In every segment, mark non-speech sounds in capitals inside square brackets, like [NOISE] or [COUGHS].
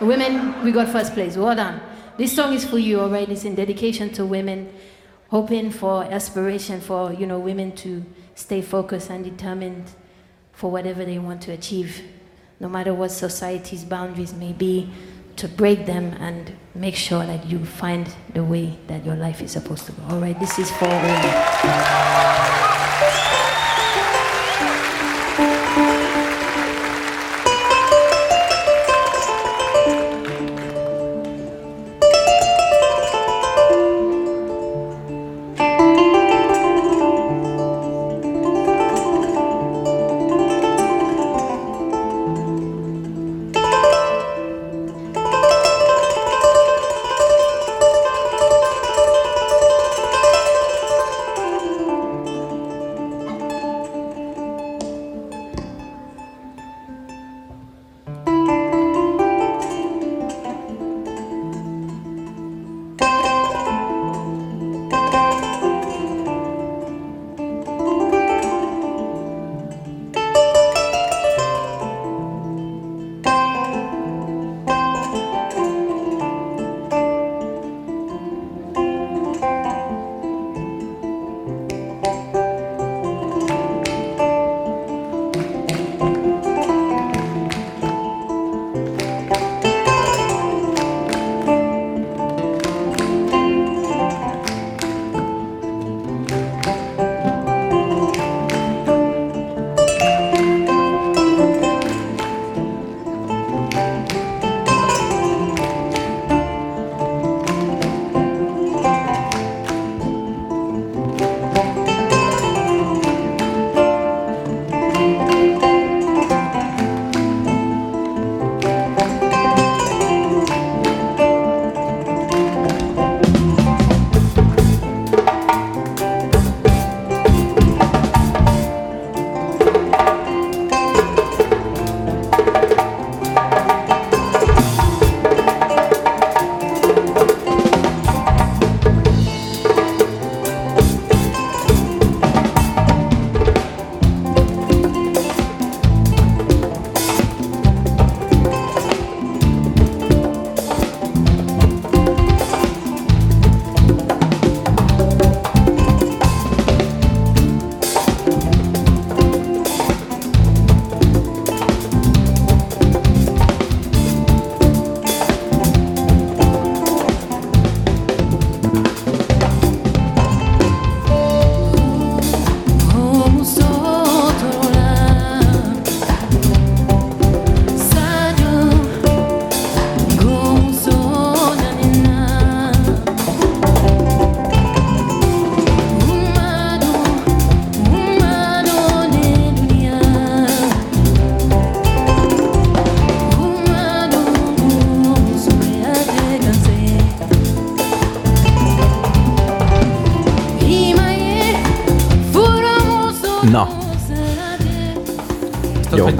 Women, we got first place. Well done. This song is for you, alright? It's in dedication to women, hoping for aspiration for you know women to stay focused and determined for whatever they want to achieve, no matter what society's boundaries may be, to break them and make sure that you find the way that your life is supposed to go. Alright, this is for women.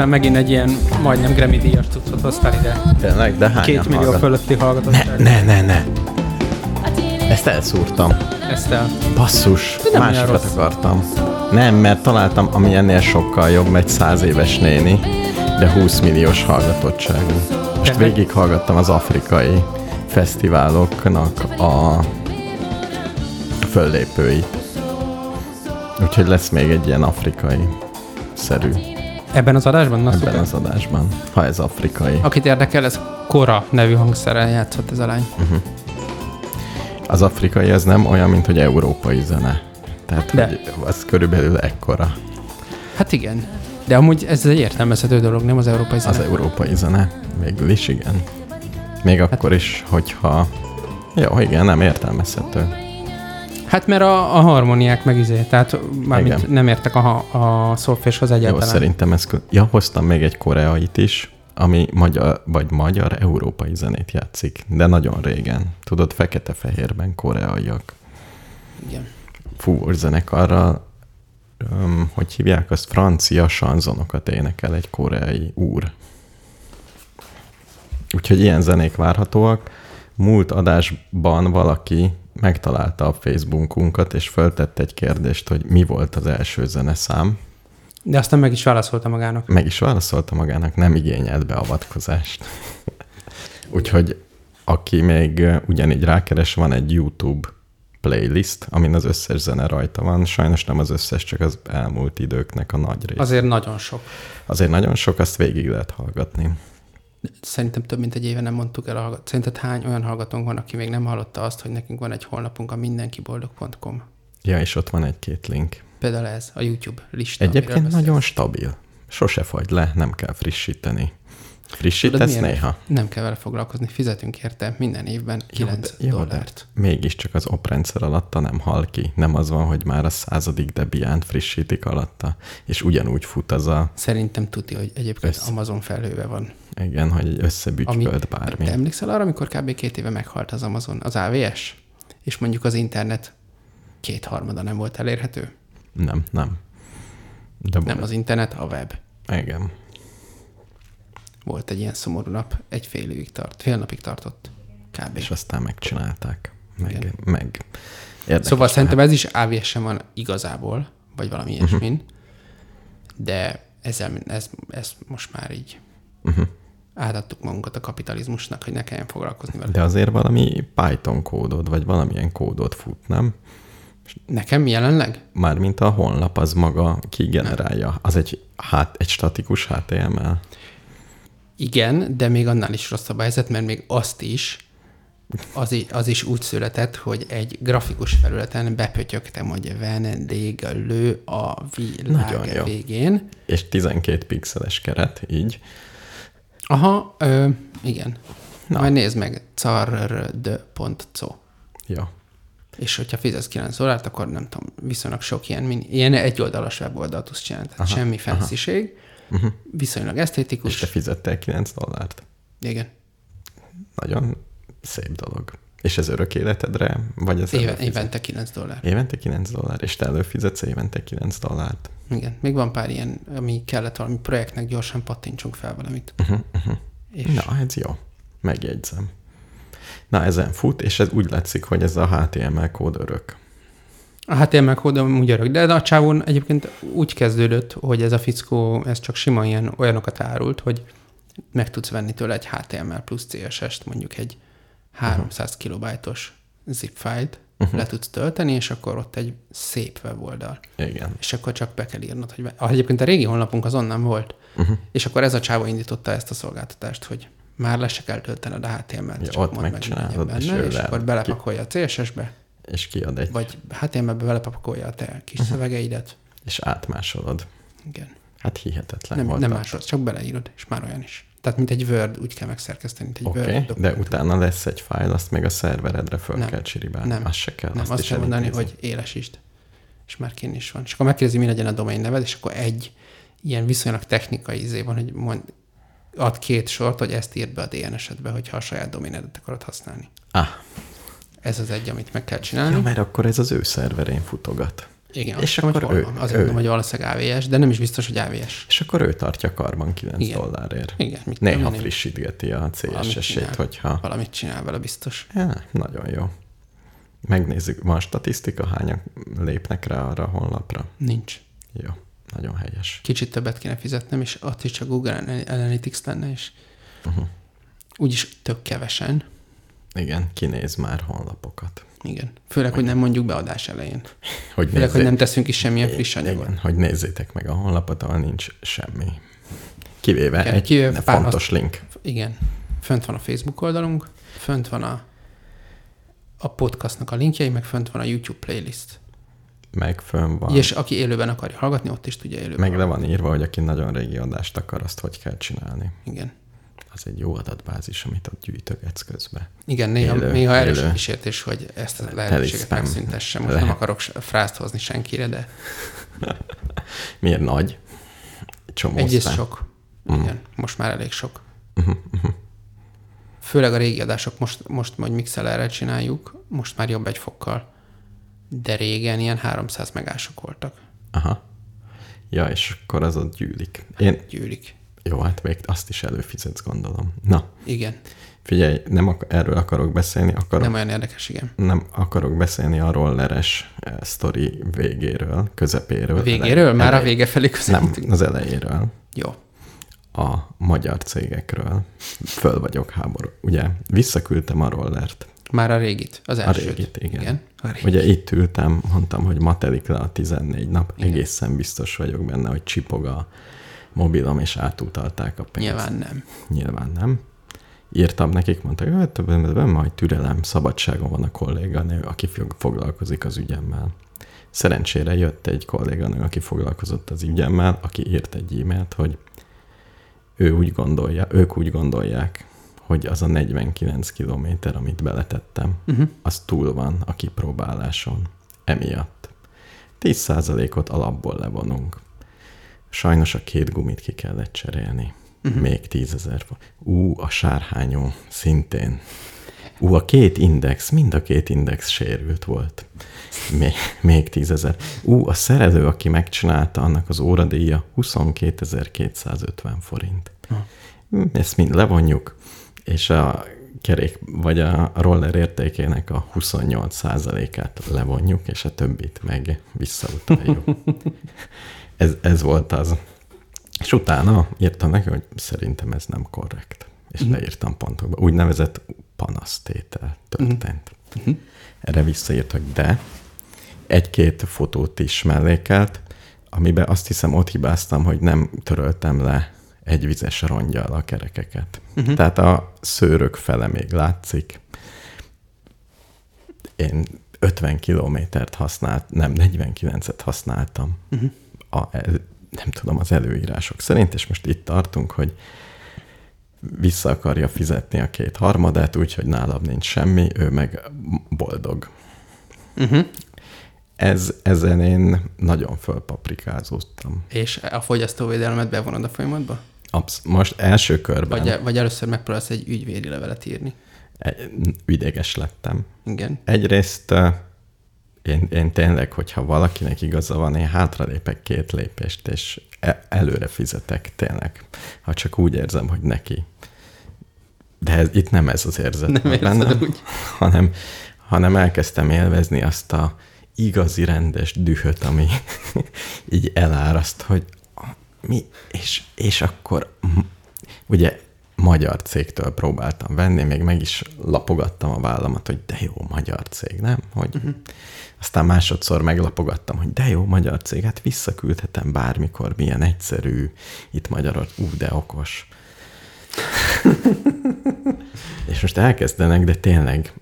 Már megint egy ilyen majdnem Grammy díjas cuccot hoztál ide. tényleg, de hányan Két millió hallgat- fölötti Ne, hallgatottság. ne, ne, ne. Ezt elszúrtam. Ezt el. Basszus, nem másikat akartam. Nem, mert találtam, ami ennél sokkal jobb, egy száz éves néni, de 20 milliós hallgatottságú. Most végighallgattam az afrikai fesztiváloknak a föllépőit. Úgyhogy lesz még egy ilyen afrikai szerű Ebben az adásban? Na, ebben szuper. az adásban, ha ez afrikai. Akit érdekel, ez Kora nevű hangszerrel játszott ez a lány. Az afrikai az nem olyan, mint hogy európai zene. Tehát, De. hogy az körülbelül ekkora Hát igen. De amúgy ez egy értelmezhető dolog, nem az európai zene. az európai zene. Végül is igen. Még akkor is, hogyha... Jó, igen, nem értelmezhető. Hát mert a, a harmóniák meg izé, tehát mármint nem értek a, a szolféshoz Jó, egyáltalán. szerintem ez... Ja, hoztam még egy koreait is, ami magyar, vagy magyar, európai zenét játszik, de nagyon régen. Tudod, fekete-fehérben koreaiak. Igen. Fúvós zenekarral, öm, hogy hívják azt, francia sanzonokat énekel egy koreai úr. Úgyhogy ilyen zenék várhatóak. Múlt adásban valaki megtalálta a Facebookunkat, és föltett egy kérdést, hogy mi volt az első zeneszám. De aztán meg is válaszolta magának. Meg is válaszolta magának, nem igényelt beavatkozást. [LAUGHS] Úgyhogy aki még ugyanígy rákeres, van egy YouTube playlist, amin az összes zene rajta van. Sajnos nem az összes, csak az elmúlt időknek a nagy része. Azért nagyon sok. Azért nagyon sok, azt végig lehet hallgatni. Szerintem több mint egy éve nem mondtuk el a hallgat. Szerinted hány olyan hallgatónk van, aki még nem hallotta azt, hogy nekünk van egy honlapunk a mindenkiboldog.com? Ja, és ott van egy-két link. Például ez, a YouTube lista. Egyébként nagyon stabil. Sose fagy le, nem kell frissíteni. Frissítesz milyen? néha? Nem kell vele foglalkozni, fizetünk érte minden évben 9 jó, de, dollárt. mégiscsak az oprendszer alatta nem hal ki. Nem az van, hogy már a századik Debian frissítik alatta, és ugyanúgy fut az a, Szerintem tudja, hogy egyébként Össze. Amazon felhőve van. Igen, hogy egy összebügykölt bármi. Te emlékszel arra, amikor kb. két éve meghalt az Amazon, az AVS, és mondjuk az internet kétharmada nem volt elérhető? Nem, nem. De Nem az internet, a web. Igen. Volt egy ilyen szomorú nap, egy fél évig tart, fél napig tartott. Kb. És aztán megcsinálták. Meg, Igen. meg. Érdekes Szóval lehet. szerintem ez is AVS sem van igazából, vagy valami Mhm. ilyesmin, uh-huh. de ezzel, ez, ez most már így Uh-huh. Átadtuk magunkat a kapitalizmusnak, hogy ne kelljen foglalkozni vele. De azért valami Python kódod, vagy valamilyen kódot fut, nem? Nekem jelenleg? Mármint a honlap az maga kigenerálja. Az egy, hát, egy statikus HTML. Igen, de még annál is rosszabb a helyzet, mert még azt is, az, az is úgy született, hogy egy grafikus felületen bepötyögtem, hogy vendégelő a Nagyon világ jó. végén. És 12 pixeles keret, így. Aha, ö, igen. Na. Majd nézd meg, carrd.co. Jó. És hogyha fizetsz 9 dollárt, akkor nem tudom, viszonylag sok ilyen, ilyen egyoldalás weboldalt tudsz csinálni. Tehát Aha, semmi fancyiség, Uh-huh. viszonylag És esztétikus. te fizettél 9 dollárt. Igen. Nagyon szép dolog. És ez örök életedre? Vagy ez Éve, előfizet- évente 9 dollár. Évente 9 dollár, és te előfizetsz évente 9 dollárt. Igen. Még van pár ilyen, ami kellett valami projektnek, gyorsan pattintsunk fel valamit. Uh-huh, uh-huh. És Na, ez jó. Megjegyzem. Na, ezen fut, és ez úgy látszik, hogy ez a HTML kód örök. A HTML kód amúgy örök, de a csávon egyébként úgy kezdődött, hogy ez a fickó, ez csak sima ilyen olyanokat árult, hogy meg tudsz venni tőle egy HTML plusz CSS-t, mondjuk egy 300 kilobajtos zip fájlt, Uh-huh. le tudsz tölteni, és akkor ott egy szép weboldal. Igen. És akkor csak be kell írnod, hogy... Ah, egyébként a régi honlapunk az onnan volt, Uh-huh. és akkor ez a csávó indította ezt a szolgáltatást, hogy már le se kell töltened a HTML-t, Ja, csak ott mondd meg, és benne, és le- akkor belepakolja a CSS-be, És kiad egy, vagy HTML-be belepakolja a te kis Mhm. szövegeidet. és átmásolod. Igen. Hát hihetetlen Nem, volt. nem másod, csak beleírod, és már olyan is. Tehát, mint egy Word, úgy kell megszerkeszteni, mint egy Oké, Word okay, de utána lesz egy fájl, azt még a szerveredre föl Nem. kell csiribálni. Nem. Azt se kell, Nem, azt, azt kell mondani, hogy élesítsd. És már kinn is van. És akkor megkérdezi, mi legyen a domain neved, és akkor egy ilyen viszonylag technikai izé van, hogy mond, ad két sort, hogy ezt írd be a DNS-edbe, hogyha a saját domainedet akarod használni. Ah, Ez az egy, amit meg kell csinálni. ja, mert akkor ez az ő szerverén futogat. Igen, és akkor ő- van. Azért ő- mondom, hogy valószínűleg AVS, de nem is biztos, hogy AVS. És akkor ő tartja karban 9 Igen. dollárért. Igen, mit Néha én, frissítgeti a CSS-ét, hogyha... Valamit csinál vele biztos. Ja, nagyon jó. Megnézzük, van statisztika, hányan lépnek rá arra a honlapra? Nincs. Jó, nagyon helyes. Kicsit többet kéne fizetnem, és ott is csak Google Analytics lenne, és Uh-huh. úgyis tök kevesen. Igen, kinéz már honlapokat. Igen. Főleg, hogy nem mondjuk beadás elején. Hogy Főleg, hogy nézzék- nem teszünk is semmilyen friss anyagot. Igen, hogy nézzétek meg a honlapot, ahol nincs semmi. Kivéve Igen, egy kivéve pár- fontos azt- link. Igen. Fönt van a Facebook oldalunk, fönt van a, a podcastnak a linkjei, meg fönt van a YouTube playlist. Meg fönn van. És aki élőben akarja hallgatni, ott is tudja élőben. Meg le van írva, hogy aki nagyon régi adást akar, azt hogy kell csinálni. Igen. Az egy jó adatbázis, amit ott gyűjtögetsz közben. Igen, néha, Élő- néha erős élő. a kísértés, hogy ezt a lehetőséget spam. megszüntessem. Most Le- nem akarok frázt hozni senkire, de [LAUGHS] Miért nagy? Csomó egyrészt sok. Mm. Igen, most már elég sok. Uh-huh, uh-huh. Főleg a régi adások, most, most majd mixelerrel csináljuk, most már jobb egy fokkal. De régen ilyen 300 megások voltak. Aha. Ja, és akkor az ott gyűlik. Én, Gyűlik. Jó, hát még azt is előfizetsz, gondolom. Na, Igen. figyelj, nem ak- erről akarok beszélni, akarok, Nem olyan érdekes, igen. nem akarok beszélni a rolleres eh, sztori végéről, közepéről. A végéről? Már a elej- vége felé Nem, közelítünk. az elejéről. Jó. a magyar cégekről. Föl vagyok háború. Ugye visszaküldtem a rollert. Már a régit, az A elsőt. régit, igen. igen. A régit. Ugye itt ültem, mondtam, hogy ma telik le a 14 nap. Igen. Egészen biztos vagyok benne, hogy csipog a mobilom, és átutalták a pénzt. Nyilván nem. Nyilván nem. Írtam nekik, mondták, hogy hát, majd türelem, szabadságon van a kolléganő, aki fog- foglalkozik az ügyemmel. Szerencsére jött egy kolléganő, aki foglalkozott az ügyemmel, aki írt egy e-mailt, hogy ő úgy gondolja, ők úgy gondolják, hogy az a 49 kilométer, amit beletettem, Uh-huh. az túl van a kipróbáláson. Emiatt. 10%-ot alapból levonunk. Sajnos a két gumit ki kellett cserélni. Uh-huh. Még 10 ezer. Ú, a sárhányó szintén. Ú, a két index, mind a két index sérült volt. Még, még 10 ezer. Ú, a szerelő, aki megcsinálta, annak az óradíja 22.250 forint. Hm, Ezt mind levonjuk, és a kerék, vagy a roller értékének a 28%-át levonjuk, és a többit meg visszautaljuk. [LAUGHS] ez, ez volt az. És utána írtam neki, hogy szerintem ez nem korrekt. És Mhm. leírtam pontokba. Úgynevezett panasztétel történt. Mhm. Erre visszaírt, hogy de. Egy-két fotót is mellékelt, amiben azt hiszem ott hibáztam, hogy nem töröltem le egy vizes rongyal a kerekeket. Uh-huh. Tehát a szőrök fele még látszik. Én 50 kilométert használt, nem 49-et használtam. Uh-huh. A, nem tudom, az előírások szerint, és most itt tartunk, hogy vissza akarja fizetni a két harmadát, úgyhogy nálam nincs semmi, ő meg boldog. Uh-huh. Ez, ezen én nagyon fölpaprikázóztam. És a fogyasztóvédelmet bevonod a folyamatba? Absz- most első körben Vagy, vagy először megpróbálsz egy ügyvédi levelet írni? ideges lettem. Igen. Egyrészt én, én tényleg, hogyha valakinek igaza van, én hátralépek két lépést, és e- előre fizetek tényleg. Ha csak úgy érzem, hogy neki. De ez, itt nem ez az érzet Nem bennem, úgy. [LAUGHS] hanem, hanem elkezdtem élvezni azt a igazi rendes dühöt, ami [LAUGHS] így eláraszt, hogy mi, és, és akkor ugye magyar cégtől próbáltam venni, még meg is lapogattam a vállamat, hogy de jó, magyar cég, nem? Hogy uh-huh. Aztán másodszor meglapogattam, hogy de jó, magyar cég, hát visszaküldhetem bármikor, milyen egyszerű, itt Magyarország, ú, de okos. [LAUGHS] és most elkezdenek, de tényleg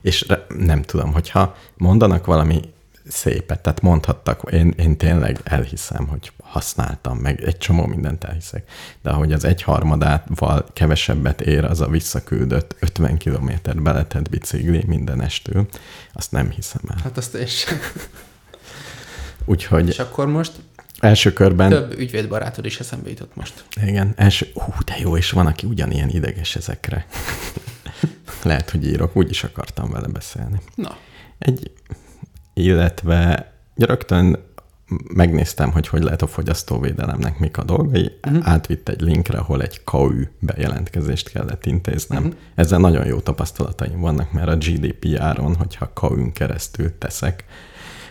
és nem tudom, hogyha mondanak valami szépet, tehát mondhattak, én, én tényleg elhiszem, hogy használtam, meg egy csomó mindent elhiszek, de ahogy az egyharmadával kevesebbet ér az a visszaküldött 50 kilométer beletett bicikli minden estől, azt nem hiszem el. Hát azt és, Úgyhogy és akkor most első körben, több ügyvédbarátod is eszembe jutott most. igen, első, hú, de jó, és van, aki ugyanilyen ideges ezekre. [LAUGHS] Lehet, hogy írok, úgy is akartam vele beszélni. Na, Egy, illetve rögtön megnéztem, hogy hogy lehet a fogyasztóvédelemnek mik a dolgai, uh-huh. átvitt egy linkre, ahol egy KAU bejelentkezést kellett intéznem. Uh-huh. Ezzel nagyon jó tapasztalataim vannak, mert a GDPR-on, hogyha KAU-n keresztül teszek,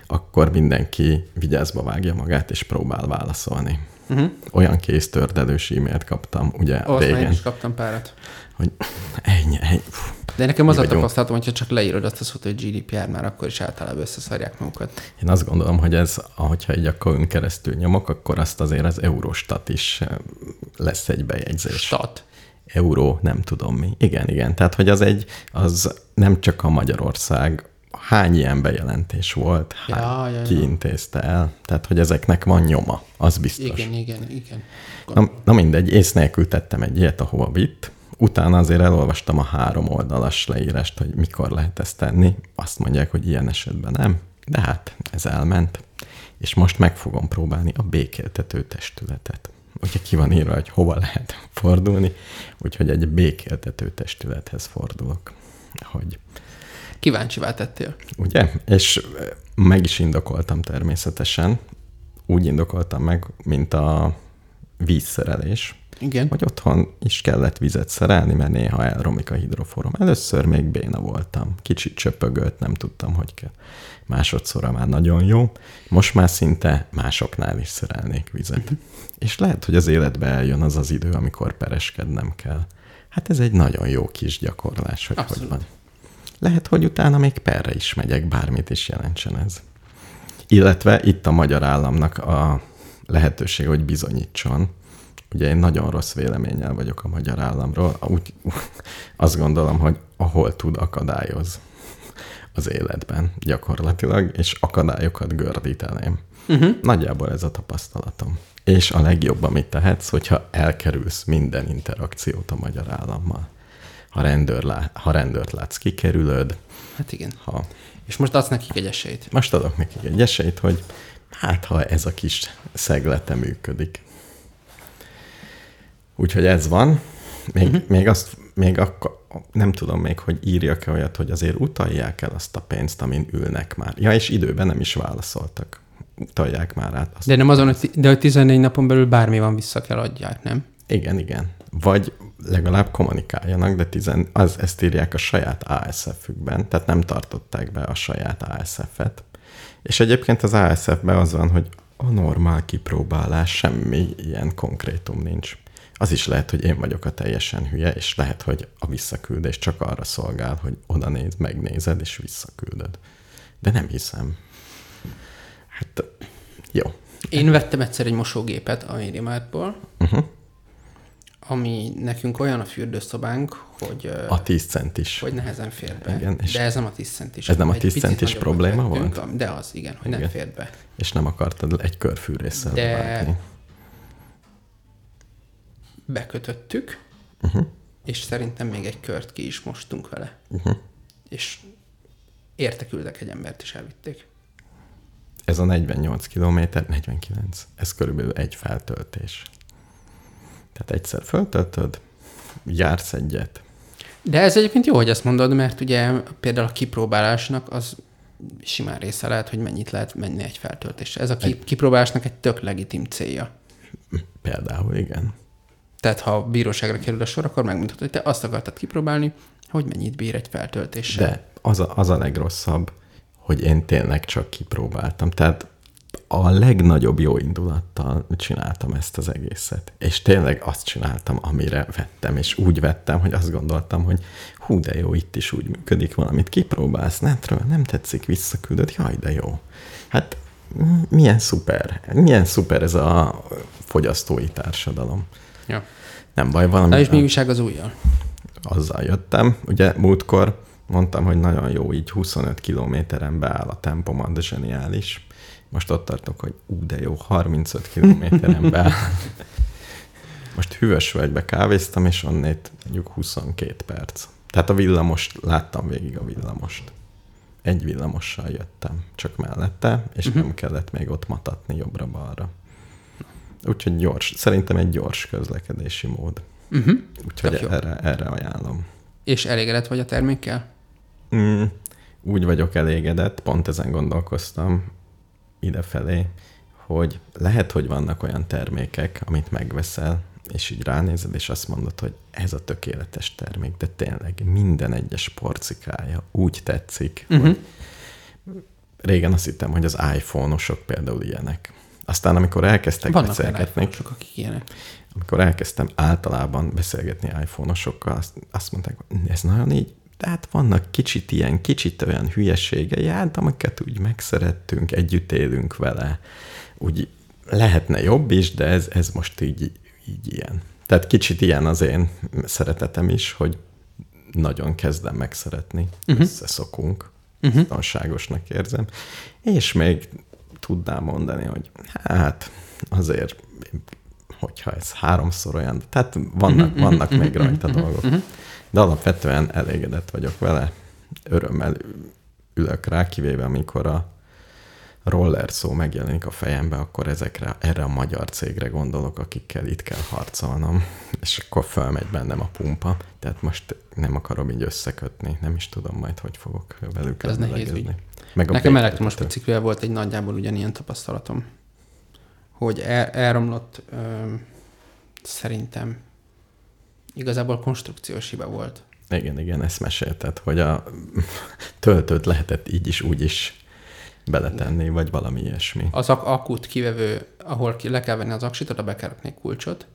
akkor mindenki vigyázba vágja magát, és próbál válaszolni. uh-huh. Olyan kéztördelős e-mailt kaptam, ugye azt én régen, is kaptam párat. hogy ennyi, ennyi, fú, De nekem az a tapasztalatom, hogyha csak leírod azt a szót, hogy GDPR, már akkor is általában összeszarják magukat. Én azt gondolom, hogy ez, ahogyha egy a KAU-n keresztül nyomok, akkor azt azért az Eurostat is eh, lesz egy bejegyzés. Stat. Euró, nem tudom mi. Igen, igen. Tehát, hogy az egy, az nem csak a Magyarország, hány ilyen bejelentés volt, Ja, hány, ja, ja. ki intézte el. Tehát, hogy ezeknek van nyoma, az biztos. Igen, igen, igen. Na, na mindegy, ész nélkül tettem egy ilyet, ahova vitt. Utána azért elolvastam a három oldalas leírást, hogy mikor lehet ezt tenni. Azt mondják, hogy ilyen esetben nem. De hát ez elment. És most meg fogom próbálni a békéltető testületet. Ugye ki van írva, hogy hova lehet fordulni, úgyhogy egy békéltető testülethez fordulok. Hogy Kíváncsivá tettél. Ugye? És meg is indokoltam természetesen. Úgy indokoltam meg, mint a vízszerelés, Igen. hogy otthon is kellett vizet szerelni, mert néha elromlik a hidroforum. Először még béna voltam, kicsit csöpögött, nem tudtam, hogy kell. Másodszorra már nagyon jó, most már szinte másoknál is szerelnék vizet. És lehet, hogy az életbe eljön az az idő, amikor pereskednem kell. Hát ez egy nagyon jó kis gyakorlás, hogy Abszolút. hogy van. Lehet, hogy utána még perre is megyek, bármit is jelentsen ez. Illetve itt a magyar államnak a lehetőség, hogy bizonyítson. Ugye én nagyon rossz véleménnyel vagyok a magyar államról. Úgy, azt gondolom, hogy ahol tud, akadályoz az életben gyakorlatilag, és akadályokat gördít elém. Uh-huh. Nagyjából ez a tapasztalatom. És a legjobb, amit tehetsz, hogyha elkerülsz minden interakciót a magyar állammal. Ha, rendőr lá- ha rendőrt látsz, kikerülöd, Hát igen. ha És most adsz nekik egy esélyt. most adok nekik egy esélyt, hogy hát ha ez a kis szeglete működik. Úgyhogy ez van. Még, uh-huh. még azt, még akkor, nem tudom még, hogy írjak-e olyat, hogy azért utalják el azt a pénzt, amin ülnek már. Ja, és időben nem is válaszoltak. Utalják már át azt. De nem azon, hogy, de hogy 14 napon belül bármi van, vissza kell adják, nem? Igen, igen. Vagy legalább kommunikáljanak, de tizen, az, ezt írják a saját ASF-ükben, tehát nem tartották be a saját ASF-et. És egyébként az ASF-ben az van, hogy a normál kipróbálás, semmi ilyen konkrétum nincs. Az is lehet, hogy én vagyok a teljesen hülye, és lehet, hogy a visszaküldés csak arra szolgál, hogy oda néz, megnézed, és visszaküldöd. De nem hiszem. Hát, jó. Én vettem egyszer egy mosógépet a Mérimártból, Uh-huh. ami nekünk olyan a fürdőszobánk, hogy, A 10 centis. hogy nehezen fér be. Igen, és de ez nem a 10 centis. ez nem a Egy 10 picit centis probléma volt? De az, igen, hogy nem Igen. fér be. És nem akartad egy körfűrészsel De- vágni. Bekötöttük, Uh-huh. és szerintem még egy kört ki is mostunk vele. Uh-huh. És érte küldek egy embert, és elvitték. Ez a 48 km, 49, ez körülbelül egy feltöltés. Tehát egyszer feltöltöd, jársz egyet. De ez egyébként jó, hogy ezt mondod, mert ugye például a kipróbálásnak az simán része lehet, hogy mennyit lehet menni egy feltöltésre. Ez a ki- kipróbálásnak egy tök legitim célja. Például, igen. Tehát ha bíróságra kerül a sor, akkor megmondhatod, hogy te azt akartad kipróbálni, hogy mennyit bír egy feltöltéssel. De az a, az a legrosszabb, hogy én tényleg csak kipróbáltam. Tehát a legnagyobb jó indulattal csináltam ezt az egészet. És tényleg azt csináltam, amire vettem, és úgy vettem, hogy azt gondoltam, hogy hú, de jó, itt is úgy működik valamit, kipróbálsz netről, nem tetszik, visszaküldöd, jaj, de jó. Hát milyen szuper, milyen szuper ez a fogyasztói társadalom. Ja. Nem baj, valami Na és mi újság az újjal? azzal jöttem. Ugye múltkor mondtam, hogy nagyon jó, így 25 kilométeren beáll a tempom, de zseniális. Most ott tartok, hogy ú, de jó, 35 kilométeren [LAUGHS] beáll. Most Hűvösvölgybe kávéztam, és onnét mondjuk 22 perc. Tehát a villamos, láttam végig a villamost. Egy villamossal jöttem, csak mellette, és uh-huh. nem kellett még ott matatni jobbra-balra. Úgyhogy gyors, szerintem egy gyors közlekedési mód. Uh-huh. Úgyhogy Tök erre, erre ajánlom. És elégedett vagy a termékkel? Mm, úgy vagyok elégedett, pont ezen gondolkoztam idefelé, hogy lehet, hogy vannak olyan termékek, amit megveszel, és így ránézed, és azt mondod, hogy ez a tökéletes termék, de tényleg minden egyes porcikája úgy tetszik, Uh-huh. hogy régen azt hittem, hogy az iPhone-osok például ilyenek. Aztán, amikor elkezdtek Vannak beszélgetni, sok, akik ilyenek. amikor elkezdtem általában beszélgetni iPhone-osokkal, azt, azt mondták, hogy ez nagyon így, tehát vannak kicsit ilyen, kicsit olyan hülyeségei, hát amiket úgy megszerettünk, együtt élünk vele, úgy lehetne jobb is, de ez, ez most így, így ilyen. Tehát kicsit ilyen az én szeretetem is, hogy nagyon kezdem megszeretni, uh-huh. összeszokunk, uh-huh. biztonságosnak érzem, és még tudnám mondani, hogy hát azért, hogyha ez háromszor olyan, tehát vannak, Mhm, vannak még rajta dolgok. De alapvetően elégedett vagyok vele, örömmel ülök rá, kivéve amikor a roller szó megjelenik a fejembe, akkor ezekre, erre a magyar cégre gondolok, akikkel itt kell harcolnom, és akkor fölmegy bennem a pumpa, tehát most nem akarom így összekötni, nem is tudom majd, hogy fogok velük Ez nehéz ügy. Meg a Nekem elektromos biciklivel volt egy nagyjából ugyanilyen tapasztalatom, hogy el, elromlott ö, Szerintem igazából konstrukciós hiba volt. Igen, igen, ezt mesélted, hogy a [LAUGHS] töltőt lehetett így is, úgy is beletenni, vagy valami ilyesmi. Az ak- akut kivevő, ahol ki le kell venni az aksit, oda be kell rakni kulcsot,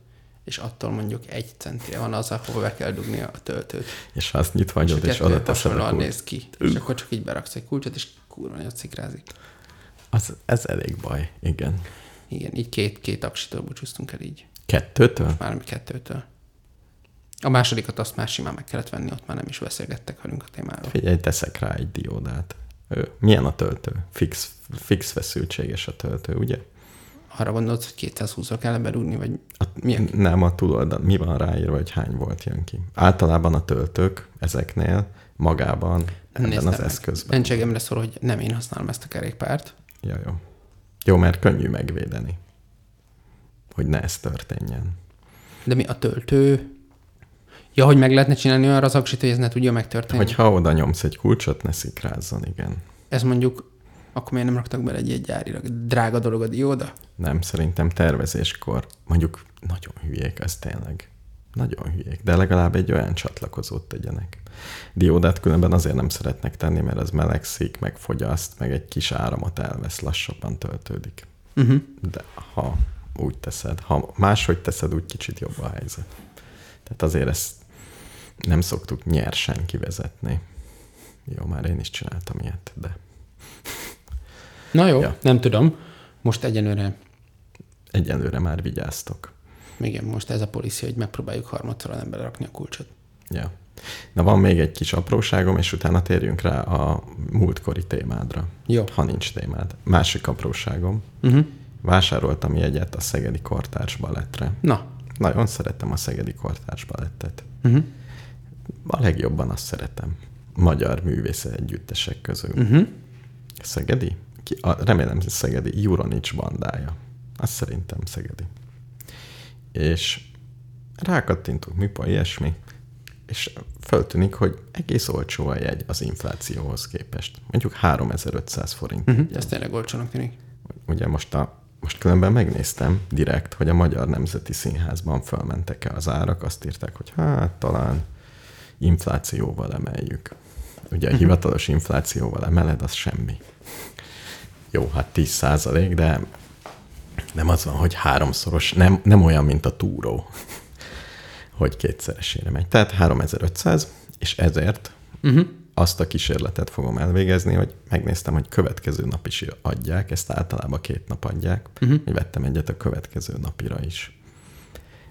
és attól mondjuk egy centire van az, ahol be kell dugni a töltőt. És ha azt nyitva és hagyod, és kettő oda teszed a kulcs. néz ki. És akkor csak így beraksz egy kulcsot, és kurva nagyot szikrázik. Az, ez elég baj, igen. Igen, így két, két aksitól búcsúztunk el így. Kettőtől? Mármint kettőtől. A másodikat azt már simán meg kellett venni, ott már nem is beszélgettek velünk a témáról. Figyelj, teszek rá egy diódát. Ő, milyen a töltő? Fix, fix feszültséges a töltő, ugye? Arra gondolsz, hogy 220-ra kell berúgni, vagy A, Milyen? Nem a túloldal, mi van ráírva, hogy hány volt jön ki. Általában a töltők ezeknél magában, Nézd az eszközben. Mentségemre szól, hogy nem én használom ezt a kerékpárt. Ja, jó. Jó, mert könnyű megvédeni, hogy ne ez történjen. De mi a töltő? Ja, hogy meg lehetne csinálni olyan az aksit, hogy ez ne tudja megtörténni. Hogyha oda nyomsz egy kulcsot, ne szikrázzon, igen. Ez mondjuk, akkor miért nem raktak bele egy, egy gyárilag drága dolog a dióda? Nem, szerintem tervezéskor mondjuk nagyon hülyék, ez tényleg. Nagyon hülyék, de legalább egy olyan csatlakozót tegyenek. Diódát különben azért nem szeretnek tenni, mert az melegszik, meg fogyaszt, meg egy kis áramot elvesz, lassabban töltődik. Uh-huh. De ha úgy teszed, ha máshogy teszed, úgy kicsit jobb a helyzet. Tehát azért ezt nem szoktuk nyersen kivezetni. Jó, már én is csináltam ilyet, de Na jó, Ja. nem tudom. Most egyenlőre, egyelőre már vigyáztok. igen, most ez a policy, hogy megpróbáljuk harmadszor nem belerakni a kulcsot. Ja. Na van még egy kis apróságom, és utána térjünk rá a múltkori témádra. Jó. Ha nincs témád. Másik apróságom. Uh-huh. Vásároltam jegyet a Szegedi Kortárs Balettre. Na. Nagyon szeretem a Szegedi Kortárs Balettet. Uh-huh. A legjobban azt szeretem. Magyar művész együttesek közül. Uh-huh. Szegedi? Ki, a, remélem, hogy Szegedi. Juronics bandája. Azt szerintem Szegedi. És rákattintunk, műpa, ilyesmi, és föltűnik, hogy egész olcsó a jegy az inflációhoz képest. Mondjuk 3500 forint. Uh-huh. Ez tényleg olcsónak tűnik. Ugye most, a, most különben megnéztem direkt, hogy a Magyar Nemzeti Színházban fölmentek-e az árak, azt írták, hogy hát talán inflációval emeljük. Ugye a hivatalos inflációval emeled, az semmi. Jó, hát 10 százalék, de nem az van, hogy háromszoros, nem, nem olyan, mint a túró, hogy kétszeresére megy. Tehát 3500, és ezért Uh-huh. azt a kísérletet fogom elvégezni, hogy megnéztem, hogy következő nap is adják, ezt általában két nap adják, Uh-huh. hogy vettem egyet a következő napira is.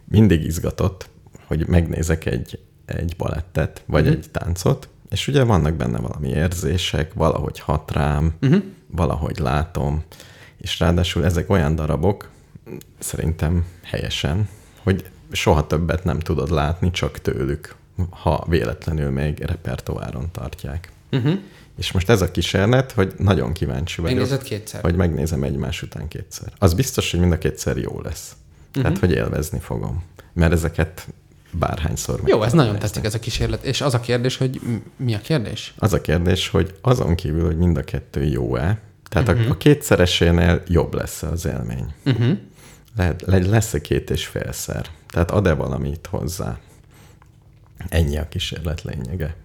Mindig izgatott, hogy megnézek egy, egy balettet, vagy Mhm. egy táncot, és ugye vannak benne valami érzések, valahogy hat rám, Uh-huh. valahogy látom, és ráadásul ezek olyan darabok, szerintem helyesen, hogy soha többet nem tudod látni, csak tőlük, ha véletlenül még repertoáron tartják. Uh-huh. És most ez a kísérlet, hogy nagyon kíváncsi vagyok, Megnézed kétszer. hogy megnézem egymás után kétszer. Az biztos, hogy mind a kétszer jó lesz. Tehát, Mhm. hogy élvezni fogom. Mert ezeket bárhányszor meg Jó, ez nagyon nézni. tetszik ez a kísérlet. És az a kérdés, hogy mi a kérdés? Az a kérdés, hogy azon kívül, hogy mind a kettő jó-e, tehát Mhm. uh-huh. a, a kétszeresénél jobb lesz az élmény. Uh-huh. Lehet, le- lesz-e két és félszer? Tehát ad-e valamit hozzá? Ennyi a kísérlet lényege.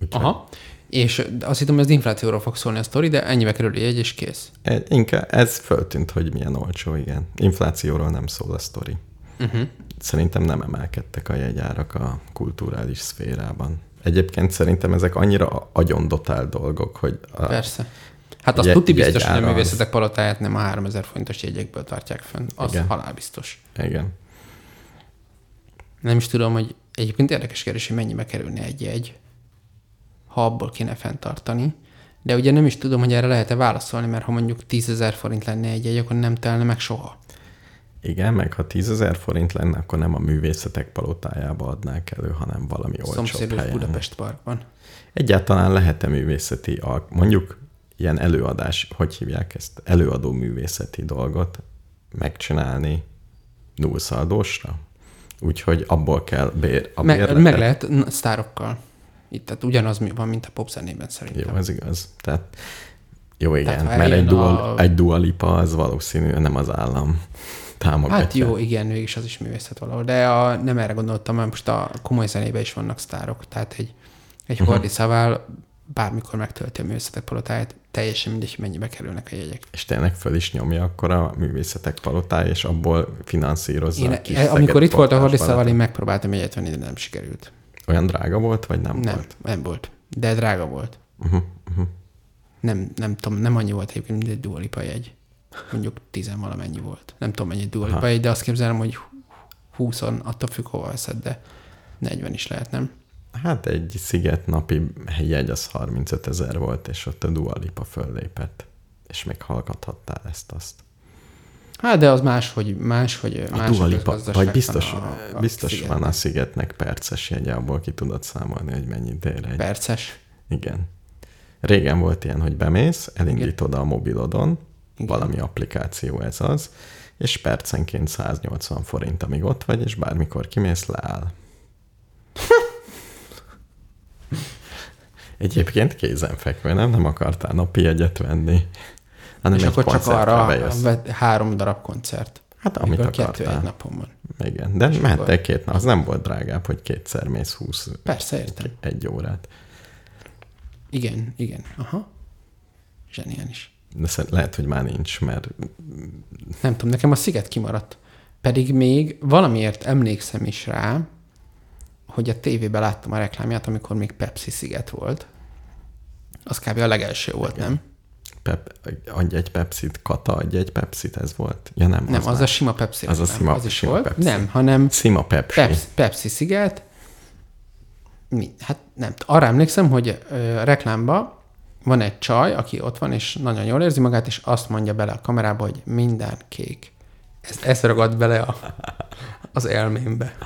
Úgyhogy Aha. És azt hittem, hogy az inflációról fog szólni a sztori, de ennyibe kerül egy és kész. e- Inkább ez föltűnt, hogy milyen olcsó, igen. Inflációról nem szól a sztori. Uh-huh. Szerintem nem emelkedtek a jegyárak a kulturális szférában. Egyébként szerintem ezek annyira agyondotált dolgok, hogy a, Persze. Hát azt tuti biztos, hogy a jegyára az- művészetek palotáját nem a 3000 forintos jegyekből tartják fönn. Az Igen. halál biztos. igen, Nem is tudom, hogy egyébként érdekes kérdés, hogy mennyibe kerülne egy jegy, ha abból kéne fenntartani. De ugye nem is tudom, hogy erre lehet-e válaszolni, mert ha mondjuk 10 ezer forint lenne egy jegy, akkor nem telne meg soha. igen, meg ha 10 ezer forint lenne, akkor nem a művészetek palotájába adnák elő, hanem valami olcsóbb Szomszédos helyen. Budapest Parkban. Egyáltalán lehet-e művészeti, alk- mondjuk ilyen előadás, hogy hívják ezt, előadó művészeti dolgot megcsinálni nullszaldósra? Úgyhogy abból kell bér, a Meg, bérletet. meg lehet sztárokkal. Itt, tehát ugyanaz mi van, mint a popzenében szerintem. Jó, ez igaz. Tehát jó, igen, Tehát, mert egy dual, a- egy dualipa az valószínűleg nem az állam. támogatja. Hát jó, igen, mégis az is művészet valahol. De a, nem erre gondoltam, mert most a komoly zenébe is vannak sztárok. Tehát egy, egy uh-huh. Hordi Szavál bármikor megtölti a művészetek palotáját, teljesen mindegy, mennyibe kerülnek a jegyek. És tényleg föl is nyomja akkor a művészetek palotája, és abból finanszírozza Én, a kis amikor itt volt a Szeged Hordi portás Szavál, én megpróbáltam jegyet venni, de nem sikerült. Olyan drága volt, vagy nem, Nem, volt? nem volt. De drága volt. Uh-huh, uh-huh. Nem, nem tudom, nem annyi volt egyébként, mint egy Dua Lipa jegy. Mondjuk tizen valamennyi volt. Nem tudom, mennyi egy Dua Lipa Aha. jegy, de azt képzelem, hogy 20 attól függ, hova veszed, de 40 is lehet, nem? Hát egy sziget napi jegy az 35 ezer volt, és ott a Dua Lipa föllépett. És még hallgathattál ezt-azt. Hát, de az más, hogy más, hogy A más Dua hogy Lipa, gazdaság vagy biztos, a, a biztos szigetnek. van a szigetnek perces jegye, abból ki tudod számolni, hogy mennyit ér egy. Perces. Igen. Régen volt ilyen, hogy bemész, elindítod a mobilodon, Igen. valami applikáció ez az, és percenként 180 forint, amíg ott vagy, és bármikor kimész, leáll. Egyébként kézenfekvő, nem? Nem akartál napi jegyet venni, hanem És akkor csak arra bejössz. három darab koncert. Hát amit Amiből kettő akartál. egy napon van. Igen, de És mehettek akkor- két nap, az nem volt drágább, hogy kétszer mész 20 Persze, értem. egy órát. Igen, igen. Aha. Zseniális. De lehet, hogy már nincs, mert Nem tudom, nekem a sziget kimaradt. Pedig még valamiért emlékszem is rá, hogy a tévében láttam a reklámját, amikor még Pepsi sziget volt. Az kb. a legelső volt, nem? Pep, adj egy Pepsit, Kata, adj egy Pepsit, ez volt? Ja nem, Nem, az, már. a sima Pepsi. Az a reklám. sima- az is sima volt. Pepsi. Nem, hanem Szima Pepsi. Pepsi, Pepsi sziget. Mi? Hát nem. Arra emlékszem, hogy a reklámba van egy csaj, aki ott van, és nagyon jól érzi magát, és azt mondja bele a kamerába, hogy minden kék. Ez, ez ragad bele a, az elmémbe.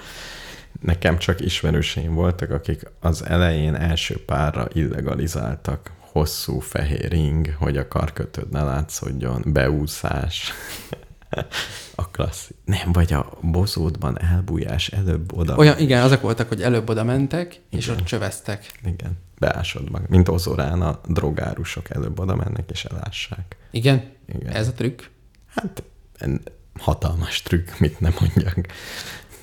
Nekem csak ismerőseim voltak, akik az elején első párra illegalizáltak hosszú fehér ring, hogy a karkötőd ne látszódjon, beúszás. [LAUGHS] A klassz. Nem, vagy a bozótban elbújás előbb oda. Olyan, igen, azok voltak, hogy előbb oda mentek, és Igen. ott csöveztek. Igen, beásod mag. Mint Ozorán a drogárusok előbb oda mennek és elássák. Igen? Igen. Ez a trükk? Hát hatalmas trükk, mit nem mondjak.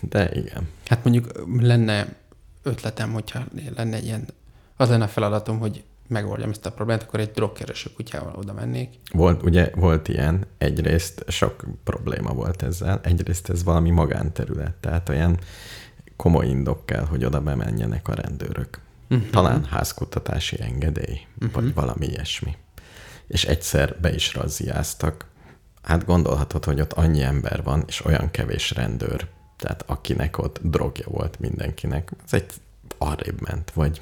De igen. Hát mondjuk lenne ötletem, hogyha lenne egy ilyen, az lenne a feladatom, hogy megoldjam ezt a problémát, akkor egy drogkereső kutyával oda mennék. Volt, ugye volt ilyen, egyrészt sok probléma volt ezzel, egyrészt ez valami magánterület, tehát olyan komoly indok kell, hogy oda bemenjenek a rendőrök. Uh-huh. Talán házkutatási engedély, uh-huh. vagy valami ilyesmi. És egyszer be is razziáztak. Hát gondolhatod, hogy ott annyi ember van, és olyan kevés rendőr, tehát akinek ott drogja volt mindenkinek, az egy arrébb ment, vagy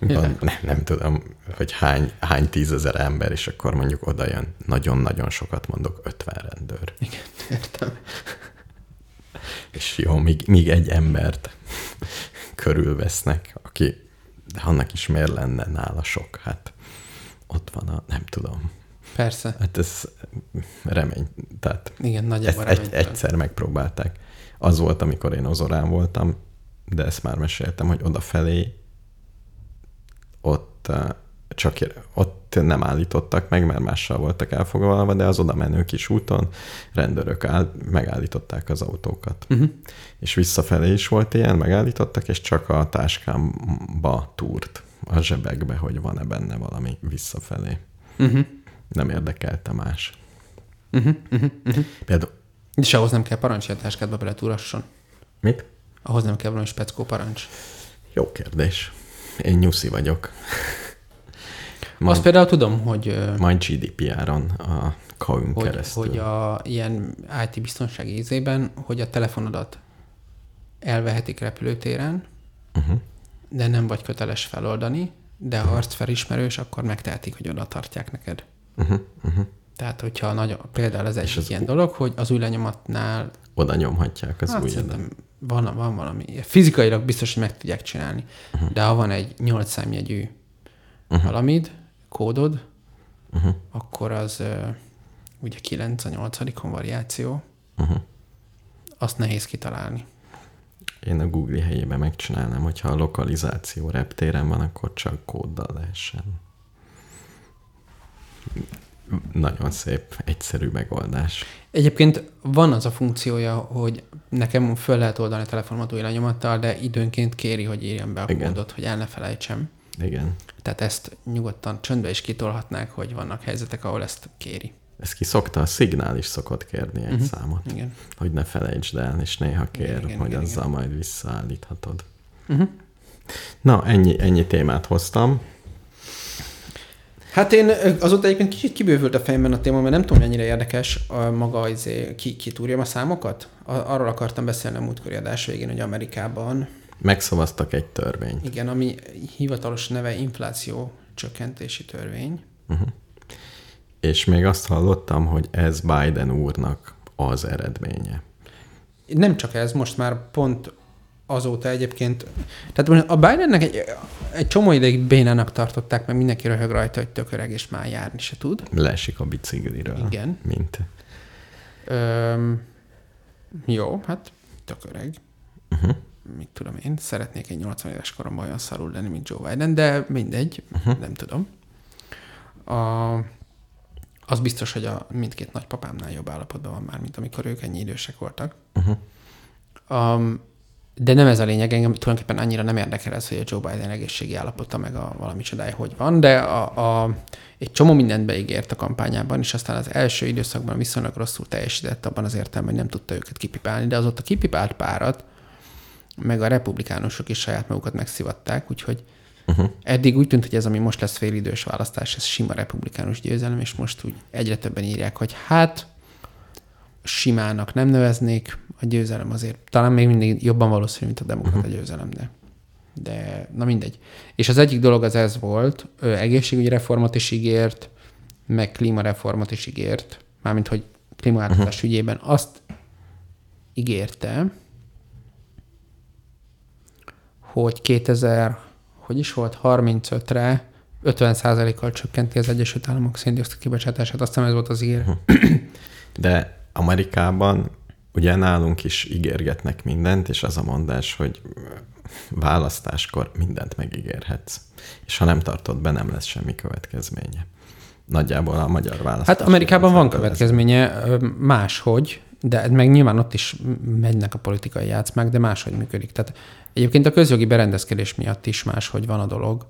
[LAUGHS] nem, nem tudom, hogy hány, hány tízezer ember, és akkor mondjuk oda jön, nagyon-nagyon sokat mondok, 50 rendőr. Értem. [LAUGHS] És jó, míg, míg egy embert körülvesznek, aki, de annak is miért lenne nála sok? Hát ott van a, nem tudom. Persze. Hát ez remény, tehát Igen, ezt nagyjából egy, reménytelen. egyszer megpróbálták. Az volt, amikor én Ozorán voltam, de ezt már meséltem, hogy odafelé ott uh, csak ott nem állítottak meg, mert mással voltak elfoglalva, de az oda menő kis úton rendőrök áll, megállították az autókat. Uh-huh. És visszafelé is volt ilyen, megállítottak, és csak a táskámba túrt a zsebekbe, hogy van-e benne valami visszafelé. Uh-huh. Nem érdekelte más. Uh-huh. Uh-huh. Uh-huh. Például, És ahhoz nem kell parancs, hogy a táskádba beletúrasson. mit? Ahhoz nem kell valami speckó parancs. Jó kérdés. Én nyuszi vagyok. [LAUGHS] Majd, Azt például tudom, hogy, Majd GDPR-on a kaun hogy, keresztül. hogy a ilyen IT biztonsági ízében, hogy a telefonodat elvehetik repülőtéren, Uh-huh. de nem vagy köteles feloldani, de ha arcfelismerős, akkor megtehetik, hogy oda tartják neked. Uh-huh. Uh-huh. Tehát, hogyha nagy, például ez egy az ilyen dolog, hogy az új lenyomatnál Oda nyomhatják az hát szerintem van, van valami. Fizikailag biztos, hogy meg tudják csinálni. Uh-huh. De ha van egy 8 számjegyű uh-huh. valamid, kódod, Uh-huh. akkor az ugye 9 a 8 variáció, Uh-huh. azt nehéz kitalálni. Én a Google helyében megcsinálnám, hogyha a lokalizáció reptéren van, akkor csak kóddal lehessen nagyon szép, egyszerű megoldás. Egyébként van az a funkciója, hogy nekem föl lehet oldani a telefonomat új lenyomattal, de időnként kéri, hogy írjam be a Igen. kódot, hogy el ne felejtsem. Igen. Tehát ezt nyugodtan csöndbe is kitolhatnák, hogy vannak helyzetek, ahol ezt kéri. Ez ki szokta, a szignál is szokott kérni egy uh-huh. számot, Igen. hogy ne felejtsd el, és néha kér, Igen, igen, igen, hogy igen, azzal majd visszaállíthatod. Uh-huh. Na, ennyi, ennyi témát hoztam. Hát én azóta egyébként kicsit kibővült a fejemben a téma, mert nem tudom, mennyire érdekes a maga, izé, ki, kitúrjam a számokat. A, arról akartam beszélni a múltkori adás végén, hogy Amerikában, Megszavaztak egy törvényt. igen, ami hivatalos neve infláció csökkentési törvény. És még azt hallottam, hogy ez Biden úrnak az eredménye. Nem csak ez, most már pont azóta egyébként, tehát a Bidennek egy, egy csomó ideig bénának tartották, mert mindenki röhög rajta, hogy tök öreg és már járni se tud. Leesik a bicikliről. Igen. Mint. Öm, jó, hát tök öreg. Uh-huh. Mit tudom én, szeretnék egy 80 éves koromban olyan szarul lenni, mint Joe Biden, de mindegy, uh-huh. nem tudom. A, az biztos, hogy a mindkét nagypapámnál jobb állapotban van már, mint amikor ők ennyi idősek voltak. Uh-huh. Um, de nem ez a lényeg, engem tulajdonképpen annyira nem érdekel ez, hogy a Joe Biden egészségi állapota meg a valami csodája hogy van, de a, a, egy csomó mindent beígért a kampányában, és aztán az első időszakban viszonylag rosszul teljesített abban az értelemben, hogy nem tudta őket kipipálni, de az ott a kipipált párat, meg a republikánusok is saját magukat megszivatták, úgyhogy uh-huh. eddig úgy tűnt, hogy ez, ami most lesz félidős választás, ez sima republikánus győzelem, és most úgy egyre többen írják, hogy hát simának nem neveznék, a győzelem azért talán még mindig jobban valószínű, mint a demokrata uh-huh. győzelem, de, de na mindegy. És az egyik dolog az ez volt, ö, egészségügyi reformot is ígért, meg klímareformot is ígért, mármint, hogy klímaváltozás uh-huh. ügyében azt ígérte, hogy 2000, hogy is volt, 35-re 50%-kal csökkenti az Egyesült Államok széndiokszid kibocsátását. Azt hiszem ez volt az ígéret. De Amerikában ugye nálunk is ígérgetnek mindent, és az a mondás, hogy választáskor mindent megígérhetsz. És ha nem tartod be, nem lesz semmi következménye. Nagyjából a magyar választás. Hát Amerikában van következménye máshogy, de meg nyilván ott is megynek a politikai játszmák, de máshogy működik. Tehát egyébként a közjogi berendezkedés miatt is máshogy van a dolog.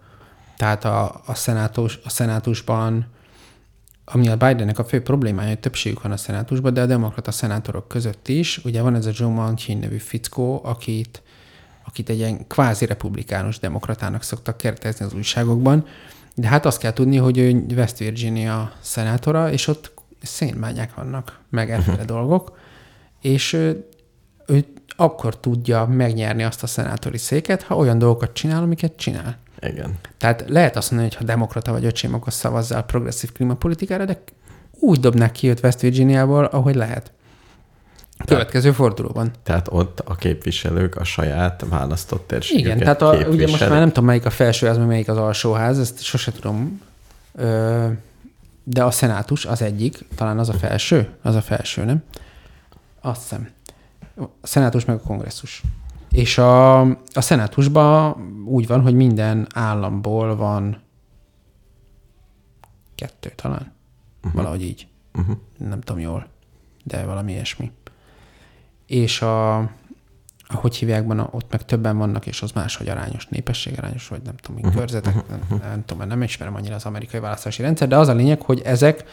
Tehát a, a, szenátus, a szenátusban, ami a Bidennek a fő problémája, hogy többségük van a szenátusban, de a demokrata szenátorok között is. Ugye van ez a Joe Manchin nevű fickó, akit, akit egy ilyen kvázi republikánus demokratának szoktak kérdezni az újságokban, de hát azt kell tudni, hogy ő West Virginia szenátora, és ott szénmányák vannak, meg efféle dolgok, és ő, ő akkor tudja megnyerni azt a szenátori széket, ha olyan dolgokat csinál, amiket csinál. Igen. Tehát lehet azt mondani, hogy ha demokrata vagy öcsém, akkor szavazzál progresszív klímapolitikára, de úgy dobnák ki őt West Virginiából, ahogy lehet. Következő fordulóban. Tehát ott a képviselők a saját választott térségüket Igen, tehát a, ugye most már nem tudom, melyik a felsőház, meg melyik az alsóház, ezt sose tudom. Ö, de a szenátus az egyik, talán az a felső, az a felső, nem? Azt hiszem. A szenátus meg a kongresszus. És a, a szenátusban úgy van, hogy minden államból van kettő talán. Uh-huh. Valahogy így. Uh-huh. Nem tudom jól, de valami ilyesmi. És a, hogy hívják, van, ott meg többen vannak, és az máshogy arányos, népességarányos, vagy nem tudom, uh-huh. körzetek, nem, nem tudom, mert nem ismerem annyira az amerikai választási rendszer, de az a lényeg, hogy ezek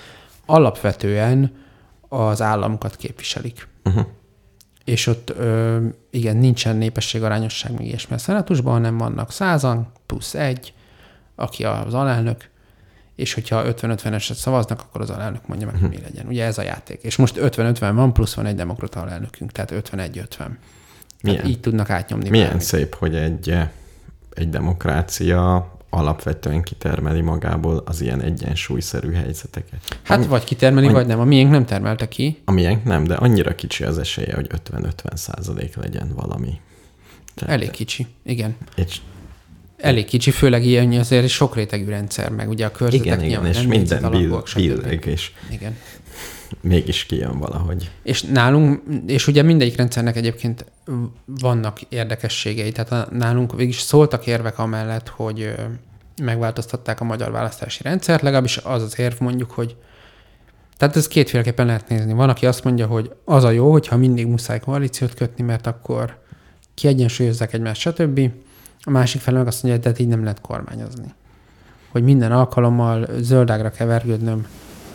alapvetően az államokat képviselik. Uh-huh. És ott ö, igen, nincsen népességarányosság, még ilyesmi a szenátusban, hanem vannak százan, plusz egy, aki az alelnök, és hogyha 50-50-eset szavaznak, akkor az alelnök mondja meg, hogy mi legyen. Ugye ez a játék. És most 50-50 van, plusz van egy demokrata alelnökünk, tehát 51-50. Milyen, így tudnak átnyomni. milyen bármit. szép, hogy egy, egy demokrácia alapvetően kitermeli magából az ilyen egyensúlyszerű helyzeteket. Hát vagy kitermeli, annyi- vagy nem. A miénk nem termelte ki. Amilyen nem, de annyira kicsi az esélye, hogy 50-50 százalék legyen valami. Tehát, Elég kicsi. Igen. És Elég kicsi, főleg ilyen azért sokrétegű rendszer, meg ugye a körzetek igen, igen, nyilván és minden billeg, és Igen. Mégis kijön valahogy. És nálunk, és ugye mindegyik rendszernek egyébként vannak érdekességei, tehát nálunk végig szóltak érvek amellett, hogy megváltoztatták a magyar választási rendszert, legalábbis az az érv mondjuk, hogy Tehát ez kétféleképpen lehet nézni. Van, aki azt mondja, hogy az a jó, hogyha mindig muszáj koalíciót kötni, mert akkor kiegyensúlyozzák egymást, stb. A másik meg azt mondja, hogy de így nem lehet kormányozni. Hogy minden alkalommal zöldágra kell vergődnöm,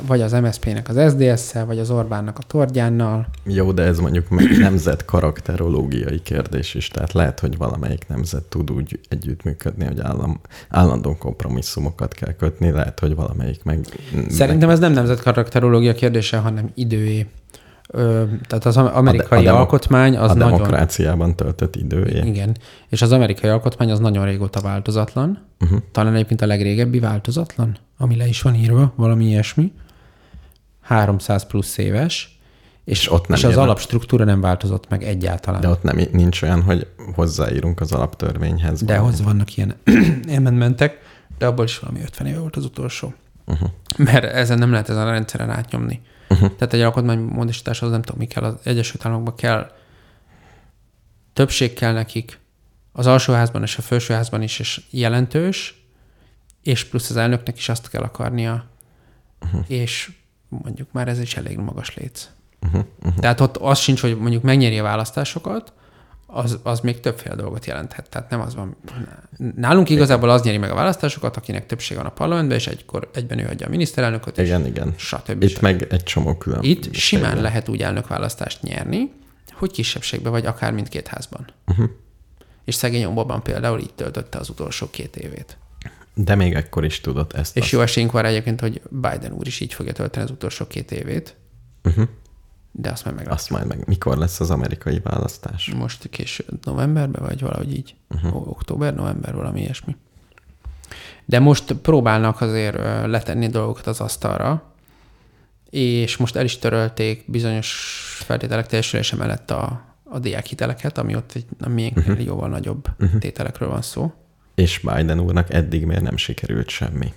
vagy az MSZP-nek az SDS-szel, vagy az Orbánnak a Tordjánnal. Jó, de ez mondjuk meg [COUGHS] nemzet karakterológiai kérdés is, tehát lehet, hogy valamelyik nemzet tud úgy együttműködni, hogy állam, állandó kompromisszumokat kell kötni, lehet, hogy valamelyik meg... Szerintem ez nem nemzet karakterológia kérdése, hanem időé. Ö, tehát az amerikai a de- a alkotmány az a nagyon... demokráciában töltött idője. Igen. És az amerikai alkotmány az nagyon régóta változatlan. Uh-huh. Talán egyébként a legrégebbi változatlan, ami le is van írva, valami ilyesmi. 300 plusz éves. És, És ott nem és az jelen- alapstruktúra nem változott meg egyáltalán. De ott nem, nincs olyan, hogy hozzáírunk az alaptörvényhez. De valamit. hozzá vannak ilyen [CLEARS THROAT] amendmentek, de abból is valami 50 éve volt az utolsó. Uh-huh. Mert ezen nem lehet ezen a rendszeren átnyomni. Uh-huh. Tehát egy alkotmánymódosításhoz nem tudom, mi kell. Az Egyesült Államokban kell, többség kell nekik, az alsóházban és a felsőházban is, és jelentős, és plusz az elnöknek is azt kell akarnia, uh-huh. és mondjuk már ez is elég magas léc. Uh-huh. Uh-huh. Tehát ott az sincs, hogy mondjuk megnyeri a választásokat, az, az még többféle dolgot jelenthet. Tehát nem az van. Nálunk igazából az nyeri meg a választásokat, akinek többség van a parlamentben, és egykor egyben ő adja a miniszterelnököt, és Igen, igen. stb. Itt stb. meg egy csomó külön. Itt simán lehet úgy elnökválasztást nyerni, hogy kisebbségbe vagy akár mindkét házban. Uh-huh. És szegény Obama például így töltötte az utolsó két évét. De még ekkor is tudott ezt. És azt. jó esélyünk van egyébként, hogy Biden úr is így fogja tölteni az utolsó két évét, Uh-huh. de azt majd meglátjuk. Azt majd meg. Mikor lesz az amerikai választás? Most később novemberben, vagy valahogy így. Uh-huh. Október, november, valami ilyesmi. De most próbálnak azért letenni dolgokat az asztalra, és most el is törölték bizonyos feltételek teljesülése mellett a, a diákhiteleket, ami ott egy a miénknél uh-huh. jóval nagyobb uh-huh. tételekről van szó. És Biden úrnak eddig miért nem sikerült semmi?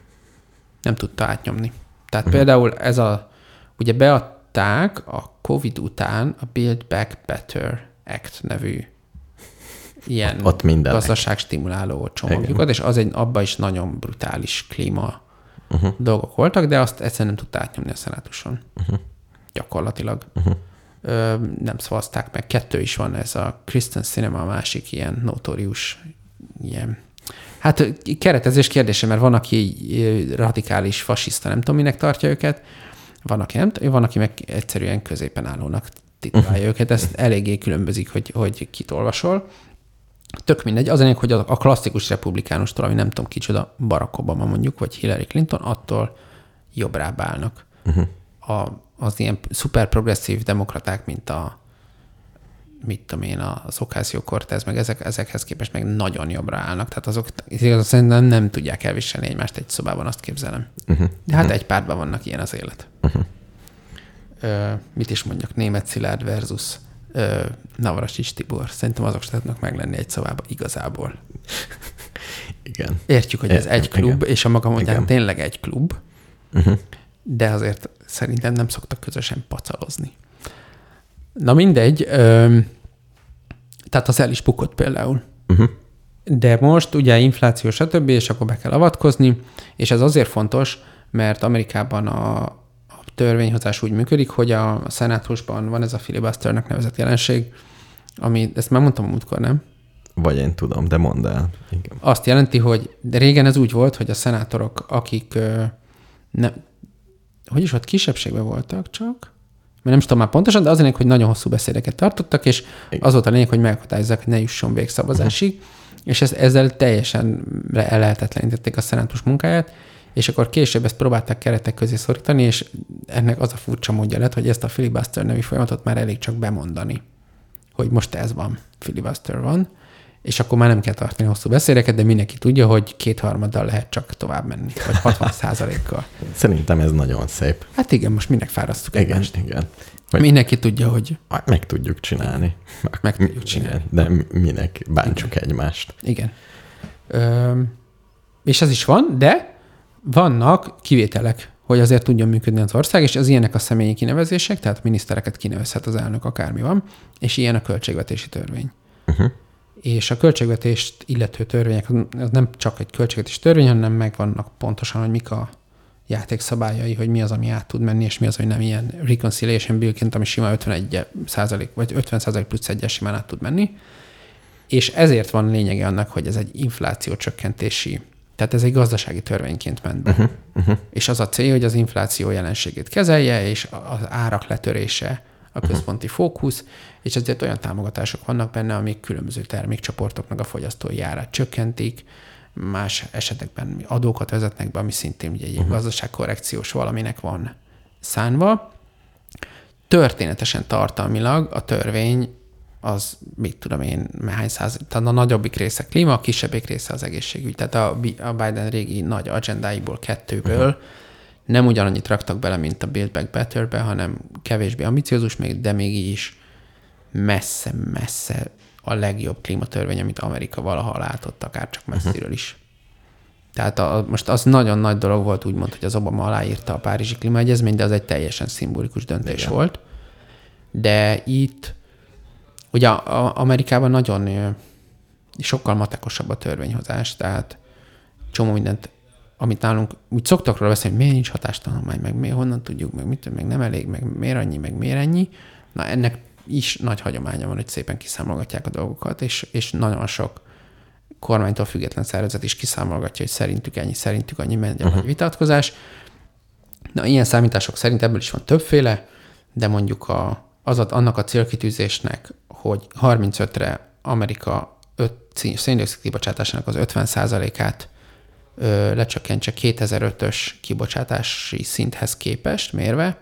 Nem tudta átnyomni. Tehát uh-huh. például ez a, ugye beadták a COVID után a Build Back Better Act nevű ilyen Ott minden. gazdaságstimuláló csomagjukat, és az egy, abban is nagyon brutális klíma uh-huh. dolgok voltak, de azt egyszerűen nem tudta átnyomni a szenátuson. Uh-huh. Gyakorlatilag. Uh-huh. Ö, nem szavazták meg. Kettő is van, ez a Kristen Cinema, a másik ilyen notórius, ilyen Hát keretezés kérdése, mert van, aki radikális fasiszta, nem tudom, minek tartja őket, van, aki nem, van, aki meg egyszerűen középen állónak titulálja őket. Ez eléggé különbözik, hogy, hogy kit olvasol. Tök mindegy. Az lényeg, hogy a a klasszikus republikánustól, ami nem tudom kicsoda, Barack Obama mondjuk, vagy Hillary Clinton, attól jobbrább állnak. Uh-huh. A, az ilyen szuper progresszív demokraták, mint a mit tudom én, az Ocasio Cortez, meg ezek, ezekhez képest meg nagyon jobbra állnak. Tehát azok igazán szerintem nem tudják elviselni egymást egy szobában, azt képzelem. Uh-huh. De hát egy pártban vannak ilyen az élet. Uh-huh. Ö, mit is mondjak, német Szilárd versus ö, Navracsics Tibor. Szerintem azok se tudnak meglenni egy szobában igazából. Igen. Értjük, hogy ez Értem, egy klub, igen. és a maga Igen. tényleg egy klub, Uh-huh. de azért szerintem nem szoktak közösen pacalozni. Na mindegy, ö, tehát az el is bukott például. Uh-huh. De most ugye infláció, stb., és akkor be kell avatkozni, és ez azért fontos, mert Amerikában a, a törvényhozás úgy működik, hogy a szenátusban van ez a filibusternek nevezett jelenség, ami, ezt már mondtam a múltkor, nem? Vagy én tudom, de mondd el. Igen. Azt jelenti, hogy de régen ez úgy volt, hogy a szenátorok, akik ö, ne, hogy is ott kisebbségben voltak csak, nem is tudom már pontosan, de az a lényeg, hogy nagyon hosszú beszédeket tartottak, és az volt a lényeg, hogy megakadályozzák, hogy ne jusson végszavazásig, uh-huh. és ez, ezzel teljesen le- ellehetetlenítették a szenátus munkáját, és akkor később ezt próbálták keretek közé szorítani, és ennek az a furcsa módja lett, hogy ezt a filibuster nevű folyamatot már elég csak bemondani, hogy most ez van, filibuster van, és akkor már nem kell tartani hosszú beszédeket, de mindenki tudja, hogy kétharmaddal lehet csak tovább menni, vagy 60 százalékkal. Szerintem ez nagyon szép. Hát igen, most minek fárasztuk Igen, egymást. igen. Hogy... Mindenki tudja, hogy Meg tudjuk csinálni. Meg tudjuk csinálni. Igen, de mi- minek bántsuk egymást. igen. Ö, és ez is van, de vannak kivételek, hogy azért tudjon működni az ország, és az ilyenek a személyi kinevezések, tehát minisztereket kinevezhet az elnök, akármi van, és ilyen a költségvetési törvény. Uh-huh. És a költségvetést illető törvények, az nem csak egy költségvetési törvény, hanem megvannak pontosan, hogy mik a játékszabályai, hogy mi az, ami át tud menni, és mi az, hogy nem ilyen reconciliation billként, ami sima 51 százalék, vagy 50 százalék plusz egyes simán át tud menni. És ezért van lényege annak, hogy ez egy infláció csökkentési, tehát ez egy gazdasági törvényként ment be. Uh-huh, uh-huh. És az a cél, hogy az infláció jelenségét kezelje, és az árak letörése a központi uh-huh. fókusz, és ezért olyan támogatások vannak benne, amik különböző termékcsoportoknak a fogyasztói árát csökkentik, más esetekben adókat vezetnek be, ami szintén ugye egy uh-huh. gazdaságkorrekciós valaminek van szánva. Történetesen tartalmilag a törvény az, mit tudom én, hány száz, tehát a nagyobbik része klíma, a kisebbik része az egészségügy. Tehát a, a Biden régi nagy agendáiból, kettőből uh-huh. Nem ugyanannyit raktak bele, mint a Build Back Better-be, hanem kevésbé ambiciózus még, de még így is messze-messze a legjobb klímatörvény, amit Amerika valaha látott, akár csak messziről is. Tehát a, most az nagyon nagy dolog volt, úgymond, hogy az Obama aláírta a Párizsi Klímaegyezményt, de az egy teljesen szimbolikus döntés Igen. volt. De itt, ugye Amerikában nagyon sokkal matekosabb a törvényhozás, tehát csomó mindent, amit nálunk úgy szoktak róla beszélni, hogy miért nincs hatástanulmány, meg miért, honnan tudjuk, meg mit, meg nem elég, meg miért annyi, meg miért ennyi. Na ennek is nagy hagyománya van, hogy szépen kiszámolgatják a dolgokat, és, és nagyon sok kormánytól független szervezet is kiszámolgatja, hogy szerintük ennyi, szerintük annyi megy uh-huh. vitatkozás. Na, ilyen számítások szerint ebből is van többféle, de mondjuk a, az, annak a célkitűzésnek, hogy 35-re Amerika széndiokszid kibocsátásának az 50%-át ö, lecsökkentse 2005-ös kibocsátási szinthez képest mérve,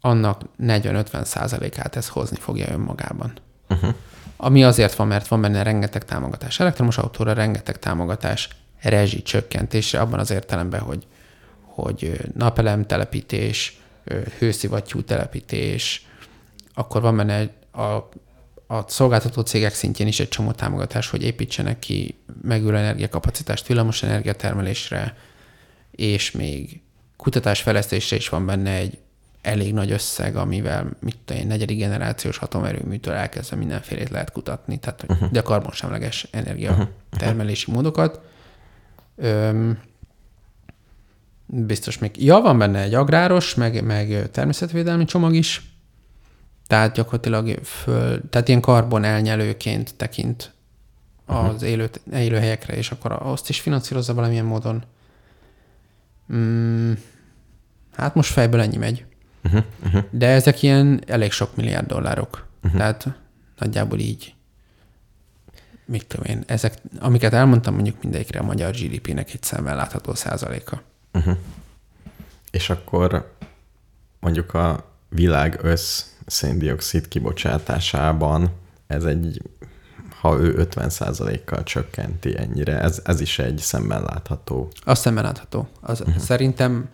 annak 40-50 százalékát ez hozni fogja önmagában. Uh-huh. Ami azért van, mert van benne rengeteg támogatás elektromos autóra, rengeteg támogatás rezsi csökkentésre, abban az értelemben, hogy, hogy napelem telepítés, hőszivattyú telepítés, akkor van benne a, a szolgáltató cégek szintjén is egy csomó támogatás, hogy építsenek ki megülő energiakapacitást villamos energiatermelésre, és még kutatásfejlesztésre is van benne egy elég nagy összeg, amivel mit tudom én, negyedik generációs atomerőműtől elkezdve mindenfélét lehet kutatni, tehát uh-huh. de karbonsemleges energia uh-huh. módokat. Öm, biztos még, ja, van benne egy agráros, meg, meg természetvédelmi csomag is, tehát gyakorlatilag föl, tehát ilyen karbon elnyelőként tekint az uh-huh. élő, élőhelyekre, és akkor azt is finanszírozza valamilyen módon. Mm, hát most fejből ennyi megy. Uh-huh, uh-huh. De ezek ilyen elég sok milliárd dollárok. Uh-huh. Tehát nagyjából így, mit tudom én, ezek, amiket elmondtam, mondjuk mindegyikre a magyar GDP-nek egy szemmel látható százaléka. Uh-huh. És akkor mondjuk a világ össz széndiokszid kibocsátásában ez egy, ha ő 50%-kal csökkenti ennyire, ez, ez is egy szemmel látható. Az szemmel látható. Az uh-huh. Szerintem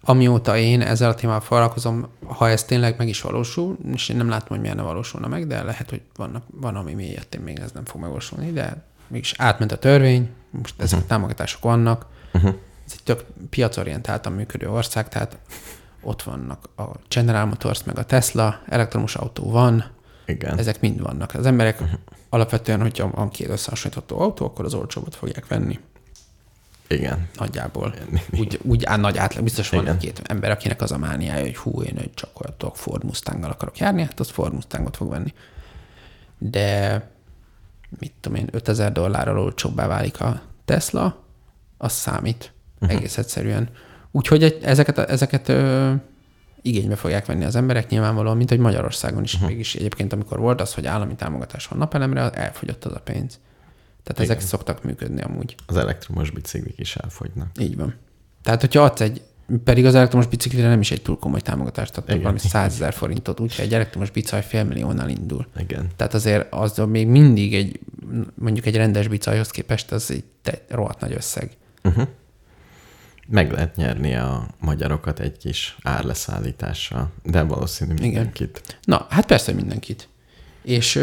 amióta én ezzel a témával foglalkozom, ha ez tényleg meg is valósul, és én nem látom, hogy miért ne valósulna meg, de lehet, hogy vannak, van, ami miért még ez nem fog megvalósulni, de mégis átment a törvény, most ezek uh-huh. a támogatások vannak, uh-huh. ez egy tök piacorientáltan működő ország, tehát ott vannak a General Motors, meg a Tesla, elektromos autó van, Igen. ezek mind vannak. Az emberek uh-huh. alapvetően, hogyha van két összehasonlítható autó, akkor az olcsóbbat fogják venni. Igen. Nagyjából. Úgy, úgy á, nagy átlag, biztos van egy-két ember, akinek az a mániája, hogy hú, én egy csak olyan Ford Mustanggal akarok járni, hát az Ford Mustangot fog venni. De mit tudom én, 5000 dollárral olcsóbbá válik a Tesla, az számít uh-huh. egész egyszerűen. Úgyhogy ezeket, ezeket ö, igénybe fogják venni az emberek nyilvánvalóan, mint hogy Magyarországon is. Uh-huh. Mégis egyébként, amikor volt az, hogy állami támogatás van napelemre, elfogyott az a pénz. Tehát Igen. ezek szoktak működni amúgy. Az elektromos biciklik is elfogynak. Így van. Tehát, hogyha adsz egy, pedig az elektromos biciklire nem is egy túl komoly támogatást adtak, valami 100 ezer forintot, úgyhogy egy elektromos bicaj félmilliónál indul. Igen. Tehát azért az még mindig egy, mondjuk egy rendes bicajhoz képest az egy rohadt nagy összeg. Uh-huh. Meg lehet nyerni a magyarokat egy kis árleszállítással, de valószínű mindenkit. Igen. Na, hát persze mindenkit. És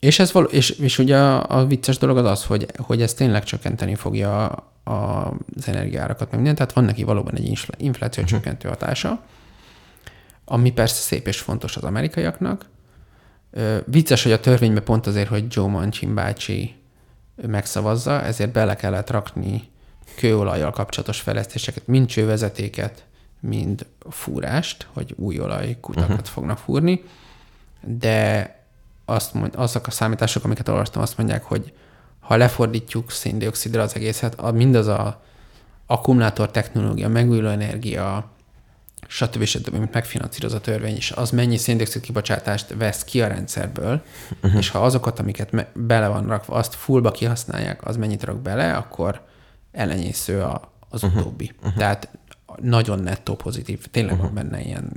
és, ez való, és, és ugye a, a vicces dolog az az, hogy, hogy ez tényleg csökkenteni fogja a, az energiárakat, meg mindent, tehát van neki valóban egy infláció uh-huh. csökkentő hatása, ami persze szép és fontos az amerikaiaknak. Vicces, hogy a törvényben pont azért, hogy Joe Manchin bácsi megszavazza, ezért bele kellett rakni kőolajjal kapcsolatos fejlesztéseket, mind csővezetéket, mind fúrást, hogy új olajkutakat uh-huh. fognak fúrni, de azt mond, azok a számítások, amiket olvastam, azt mondják, hogy ha lefordítjuk széndiokszidra az egészet, mindaz a akkumulátor technológia, megújuló energia, stb. stb., mint megfinanszíroz a törvény, és az mennyi széndiokszid kibocsátást vesz ki a rendszerből, uh-huh. és ha azokat, amiket me- bele van rakva, azt fullba kihasználják, az mennyit rak bele, akkor ellenyésző a, az uh-huh. utóbbi. Uh-huh. Tehát nagyon nettó pozitív. Tényleg uh-huh. van benne ilyen,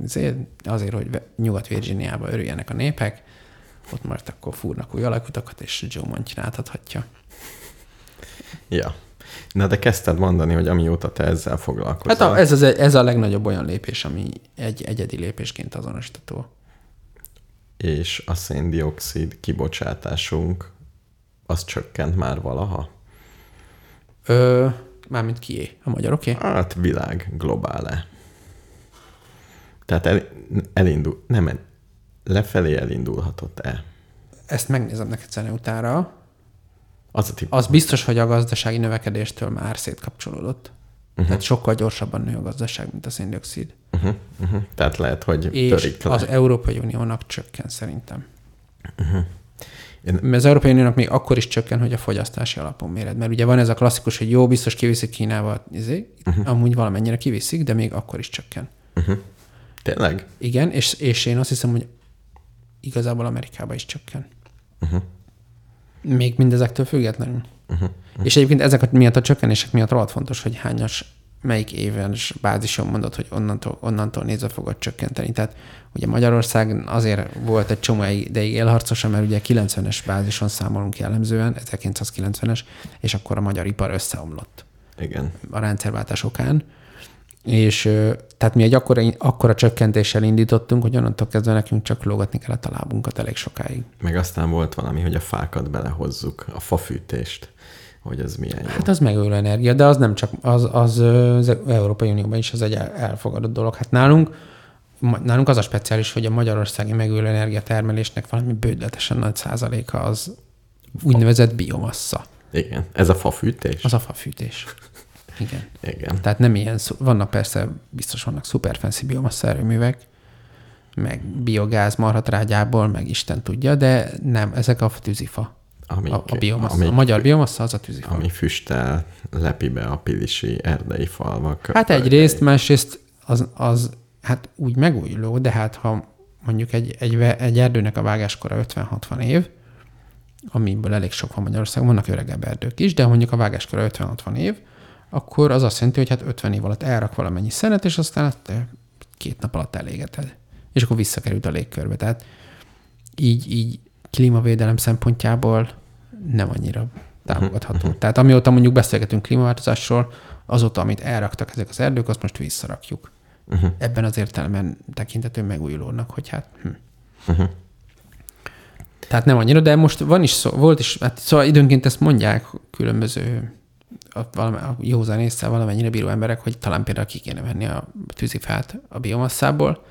azért, hogy Nyugat-Virginiába örüljenek a népek, ott majd akkor fúrnak új alakutakat, és Joe Manchin átadhatja. Ja. Na de kezdted mondani, hogy amióta te ezzel foglalkozol. Hát a, ez, az, ez a legnagyobb olyan lépés, ami egy egyedi lépésként azonosítható. És a széndiokszid kibocsátásunk az csökkent már valaha? Ö, mármint kié? A magyar, oké? Okay? Hát világ, globále. Tehát el, elindul, nem, lefelé elindulhatott-e? Ezt megnézem neked szene utára. Az, a az biztos, hogy a gazdasági növekedéstől már szétkapcsolódott. Uh-huh. Tehát sokkal gyorsabban nő a gazdaság, mint a széndiokszid. Uh-huh. Uh-huh. Tehát lehet, hogy És törik le. az Európai Uniónak csökken szerintem. Uh-huh. Én... Mert az Európai Uniónak még akkor is csökken, hogy a fogyasztási alapon méred. Mert ugye van ez a klasszikus, hogy jó, biztos kiviszik Kínába, izé, uh-huh. amúgy valamennyire kiviszik, de még akkor is csökken. Uh-huh. Tényleg? Igen, és, és én azt hiszem, hogy igazából Amerikában is csökken. Uh-huh. Még mindezektől függetlenül. Uh-huh. Uh-huh. És egyébként ezek miatt a csökkenések miatt rohadt fontos, hogy hányas, melyik éves bázison mondod, hogy onnantól, onnantól nézve fogod csökkenteni. Tehát ugye Magyarország azért volt egy csomó ideig élharcosa, mert ugye 90-es bázison számolunk jellemzően, 1990-es, és akkor a magyar ipar összeomlott. Igen. A rendszerváltás okán. És tehát mi egy akkora, akkora csökkentéssel indítottunk, hogy onnantól kezdve nekünk csak lógatni kellett a lábunkat elég sokáig. Meg aztán volt valami, hogy a fákat belehozzuk, a fafűtést, hogy az milyen jó. Hát az megújuló energia, de az nem csak, az, az, az Európai Unióban is az egy elfogadott dolog. Hát nálunk, nálunk az a speciális, hogy a magyarországi megújuló energia termelésnek valami bődletesen nagy százaléka az úgynevezett biomassa. Igen, ez a fafűtés? Az a fafűtés. Igen. Igen. Tehát nem ilyen, vannak persze, biztos vannak szuper fancy biomassa erőművek, meg biogáz marhatrágyából, meg Isten tudja, de nem, ezek a tűzifa. Amik, a, a, biomassa, amik, a magyar biomassa az a tűzifa. Ami füstel, lepi be a pilisi erdei falvak. Hát egyrészt, másrészt az, az hát úgy megújuló, de hát ha mondjuk egy, egy, egy erdőnek a vágáskora 50-60 év, amiből elég sok van Magyarországon, vannak öregebb erdők is, de mondjuk a vágáskora 50-60 év, akkor az azt jelenti, hogy hát 50 év alatt elrak valamennyi szenet, és aztán két nap alatt elégeted. És akkor visszakerült a légkörbe. Tehát így, így klímavédelem szempontjából nem annyira támogatható. Uh-huh. Tehát amióta mondjuk beszélgetünk klímaváltozásról, azóta, amit elraktak ezek az erdők, azt most visszarakjuk. Uh-huh. Ebben az értelemben tekintető megújulónak, hogy hát... Hm. Uh-huh. Tehát nem annyira, de most van is szó, volt is, hát szóval időnként ezt mondják különböző a, valami, a józan észre valamennyire bíró emberek, hogy talán például ki kéne venni a tűzifát a biomasszából.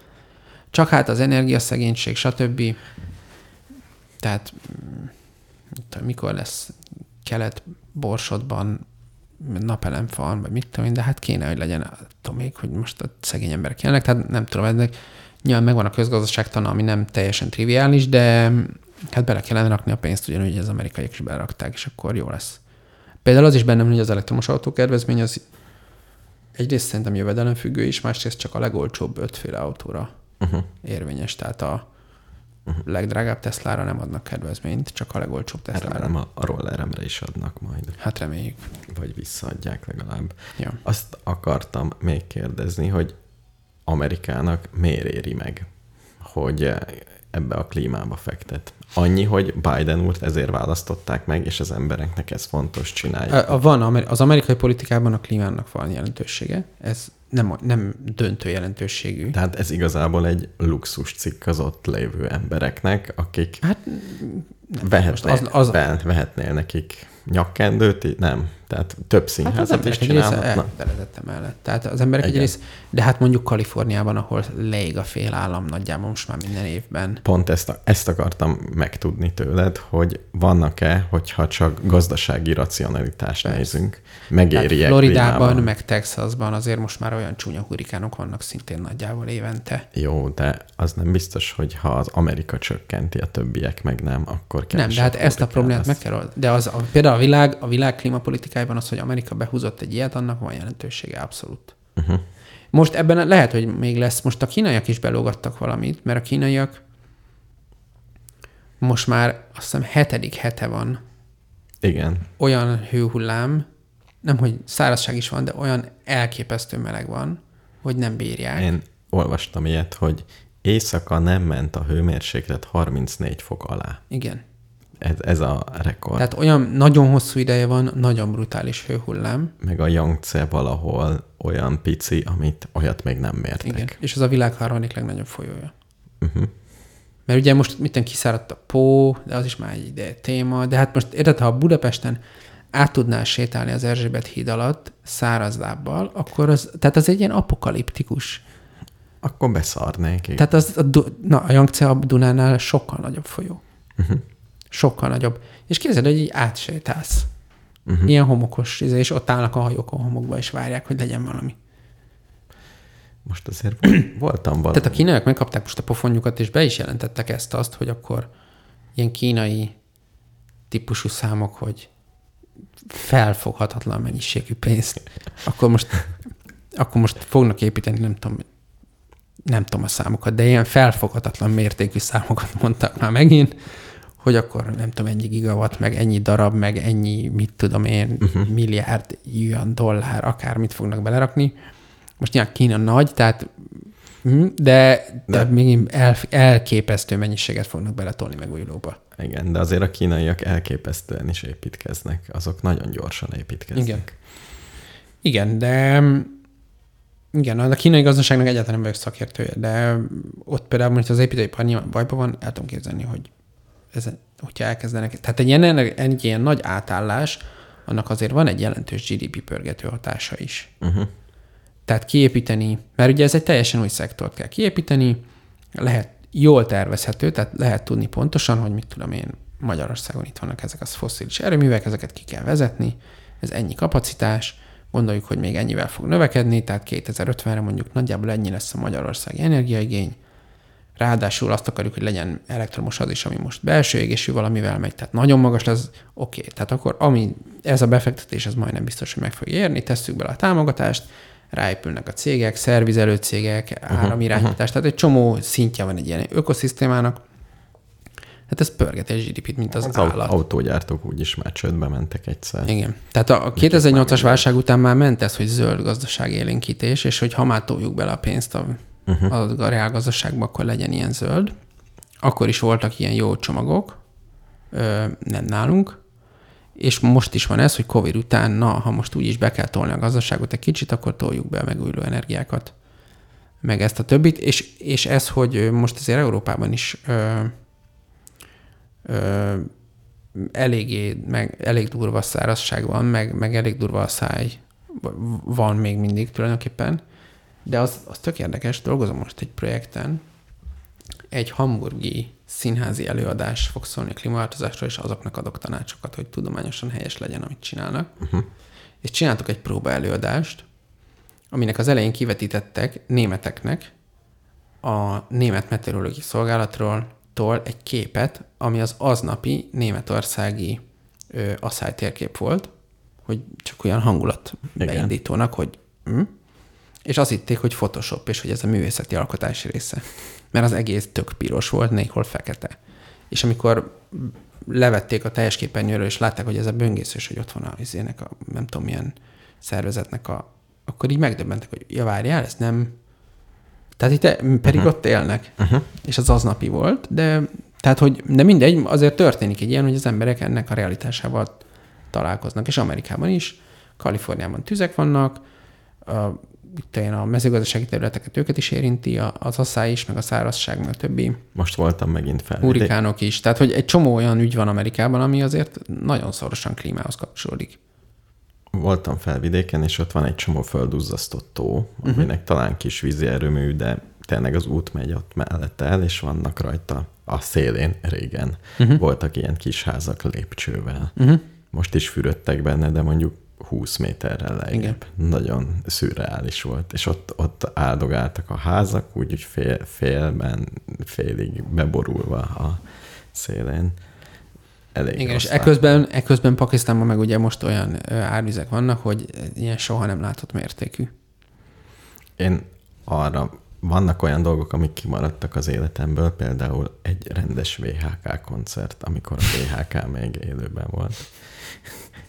Csak hát az energiaszegénység, stb. Tehát mm, mikor lesz kelet Borsodban napelemfal, vagy mit tudom én, de hát kéne, hogy legyen, tudom még, hogy most a szegény emberek jelennek, tehát nem tudom, ennek nyilván megvan a közgazdaságtana, ami nem teljesen triviális, de hát bele kellene rakni a pénzt, ugyanúgy az amerikaiak is berakták, és akkor jó lesz. Például az is bennem, hogy az elektromos autó kedvezmény az egyrészt szerintem jövedelemfüggő is, másrészt csak a legolcsóbb ötféle autóra uh-huh. érvényes. Tehát a uh-huh. legdrágább Teslára nem adnak kedvezményt, csak a legolcsóbb Teslára. Remélem a, a rolleremre is adnak majd. Hát reméljük. Vagy visszaadják legalább. Ja. Azt akartam még kérdezni, hogy Amerikának miért éri meg, hogy ebbe a klímába fektet. Annyi, hogy Biden úrt ezért választották meg, és az embereknek ez fontos csinálni. Van, az amerikai politikában a klímának van jelentősége. Ez nem, nem döntő jelentőségű. Tehát ez igazából egy luxus cikk az ott lévő embereknek, akik... Hát Nem, Vehetnél, az, az, ve- vehetnél nekik nyakkendőt, nem. Tehát több Hát az színházat is emberek egy része csinálhatna. elfeledett emellett. Tehát az emberek egy része, de hát mondjuk Kaliforniában, ahol leég a fél állam nagyjából most már minden évben. Pont ezt, ezt akartam megtudni tőled, hogy vannak-e, hogyha csak gazdasági racionalitást Persze. nézünk, megéri Floridában, meg Texasban azért most már olyan csúnya hurikánok vannak szintén nagyjából évente. Jó, de az nem biztos, hogy ha az Amerika csökkenti, a többiek meg nem, akkor Nem, kevesebb de hát ezt a problémát lesz. meg kell. De az, a, például a világ, a világ klímapolitikájában az, hogy Amerika behúzott egy ilyet, annak van jelentősége abszolút. Uh-huh. Most ebben lehet, hogy még lesz. Most a kínaiak is belógattak valamit, mert a kínaiak most már azt hiszem hetedik hete van Igen, olyan hőhullám, nem hogy szárazság is van, de olyan elképesztő meleg van, hogy nem bírják. én olvastam ilyet, hogy éjszaka nem ment a hőmérséklet 34 fok alá. Igen. Ez, ez a rekord. Tehát olyan nagyon hosszú ideje van, nagyon brutális hőhullám. Meg a Yangtze valahol olyan pici, amit olyat még nem mértek. Igen. És az a világ harmadik legnagyobb folyója. Uh-huh. Mert ugye most mitten kiszáradt a Pó, de az is már egy ide téma, de hát most érted, ha a Budapesten át tudnál sétálni az Erzsébet híd alatt száraz lábbal, akkor az, tehát az egy ilyen apokaliptikus. Akkor beszarnék. Igen. Tehát az, a, na, a Yangtze a Dunánál sokkal nagyobb folyó. Uh-huh. Sokkal nagyobb. És képzeld, hogy így átsétálsz. Uh-huh. Ilyen homokos, izé, és ott állnak a hajók a homokba, és várják, hogy legyen valami. Most azért vol- [CLEARS THROAT] voltam valami. Tehát a kínaiak megkapták most a pofonjukat, és be is jelentettek ezt azt, hogy akkor ilyen kínai típusú számok, hogy felfoghatatlan mennyiségű pénzt, akkor most, akkor most fognak építeni, nem tudom, nem tudom a számokat, de ilyen felfoghatatlan mértékű számokat mondtak már megint, hogy akkor nem tudom, ennyi gigawatt, meg ennyi darab, meg ennyi, mit tudom én, uh-huh. milliárd yuan, dollár, akármit fognak belerakni. Most nyilván Kína nagy, tehát hm, de, de, De- még el, elképesztő mennyiséget fognak beletolni megújulóba. Igen, de azért a kínaiak elképesztően is építkeznek. Azok nagyon gyorsan építkeznek. Igen. Igen, de igen, a kínai gazdaságnak egyáltalán nem vagyok szakértője, de ott például most az építőipar nyilván bajban van, el tudom képzelni, hogy ez, hogyha elkezdenek, tehát egy ilyen, egy ilyen nagy átállás, annak azért van egy jelentős GDP pörgető hatása is. Uh-huh. Tehát kiépíteni, mert ugye ez egy teljesen új szektort kell kiépíteni, lehet jól tervezhető, tehát lehet tudni pontosan, hogy mit tudom én, Magyarországon itt vannak ezek az fosszilis erőművek, ezeket ki kell vezetni, ez ennyi kapacitás, gondoljuk, hogy még ennyivel fog növekedni, tehát 2050-re mondjuk nagyjából ennyi lesz a magyarországi energiaigény, ráadásul azt akarjuk, hogy legyen elektromos az is, ami most belső égésű valamivel megy, tehát nagyon magas lesz, oké, okay. tehát akkor ami, ez a befektetés, ez majdnem biztos, hogy meg fog érni, tesszük bele a támogatást, ráépülnek a cégek, szervizelő cégek, áramirányítás, tehát egy csomó szintje van egy ilyen ökoszisztémának. Hát ez pörget egy GDP-t, mint az, Az az állat. autógyártók úgyis már csődbe mentek egyszer. Igen. Tehát a 2008-as válság után már ment ez, hogy zöld gazdaság élénkítés, és hogy ha már toljuk bele a pénzt a, uh-huh. a reálgazdaságba, akkor legyen ilyen zöld. Akkor is voltak ilyen jó csomagok, ö, nem nálunk, és most is van ez, hogy Covid után, na, ha most úgy is be kell tolni a gazdaságot egy kicsit, akkor toljuk be a megújuló energiákat, meg ezt a többit, és, és ez, hogy most azért Európában is ö, ö, eléggé, meg elég durva szárazság van, meg, meg elég durva a száj van még mindig tulajdonképpen, de az, az tök érdekes, dolgozom most egy projekten, egy hamburgi színházi előadás fog szólni a klímaváltozásról, és azoknak adok tanácsokat, hogy tudományosan helyes legyen, amit csinálnak. Uh-huh. És csináltuk egy próba előadást, aminek az elején kivetítettek németeknek a Német Meteorológiai Szolgálatról tól egy képet, ami az aznapi németországi ö, asszálytérkép volt, hogy csak olyan hangulat Igen. beindítónak, hogy hm? És azt hitték, hogy Photoshop, és hogy ez a művészeti alkotási része. Mert az egész tök piros volt, néhol fekete. És amikor levették a teljes képernyőről, és látták, hogy ez a böngészős, hogy ott van a, izének a nem tudom milyen szervezetnek a, akkor így megdöbbentek, hogy ja, várjál, ez nem... Tehát itt pedig uh-huh. ott élnek, uh-huh. és az aznapi volt, de tehát, hogy de mindegy, azért történik egy ilyen, hogy az emberek ennek a realitásával találkoznak, és Amerikában is, Kaliforniában tüzek vannak, olyan a mezőgazdasági területeket őket is érinti, az asszály is, meg a szárazság, meg a többi Most voltam megint felvidék. hurikánok is. Tehát, hogy egy csomó olyan ügy van Amerikában, ami azért nagyon szorosan klímához kapcsolódik. Voltam felvidéken, és ott van egy csomó földduzzasztott tó, aminek uh-huh. talán kis vízi erőmű, de tényleg az út megy ott mellette el, és vannak rajta a szélén régen. Uh-huh. Voltak ilyen kis házak lépcsővel. Uh-huh. Most is fürödtek benne, de mondjuk 20 méterrel lejjebb. Nagyon szürreális volt. És ott, ott áldogáltak a házak, úgy, hogy fél, félben, félig beborulva a szélén. Elég Igen, és eközben, eközben Pakisztánban meg ugye most olyan árvizek vannak, hogy ilyen soha nem látott mértékű. Én arra, vannak olyan dolgok, amik kimaradtak az életemből, például egy rendes VHK koncert, amikor a VHK még élőben volt.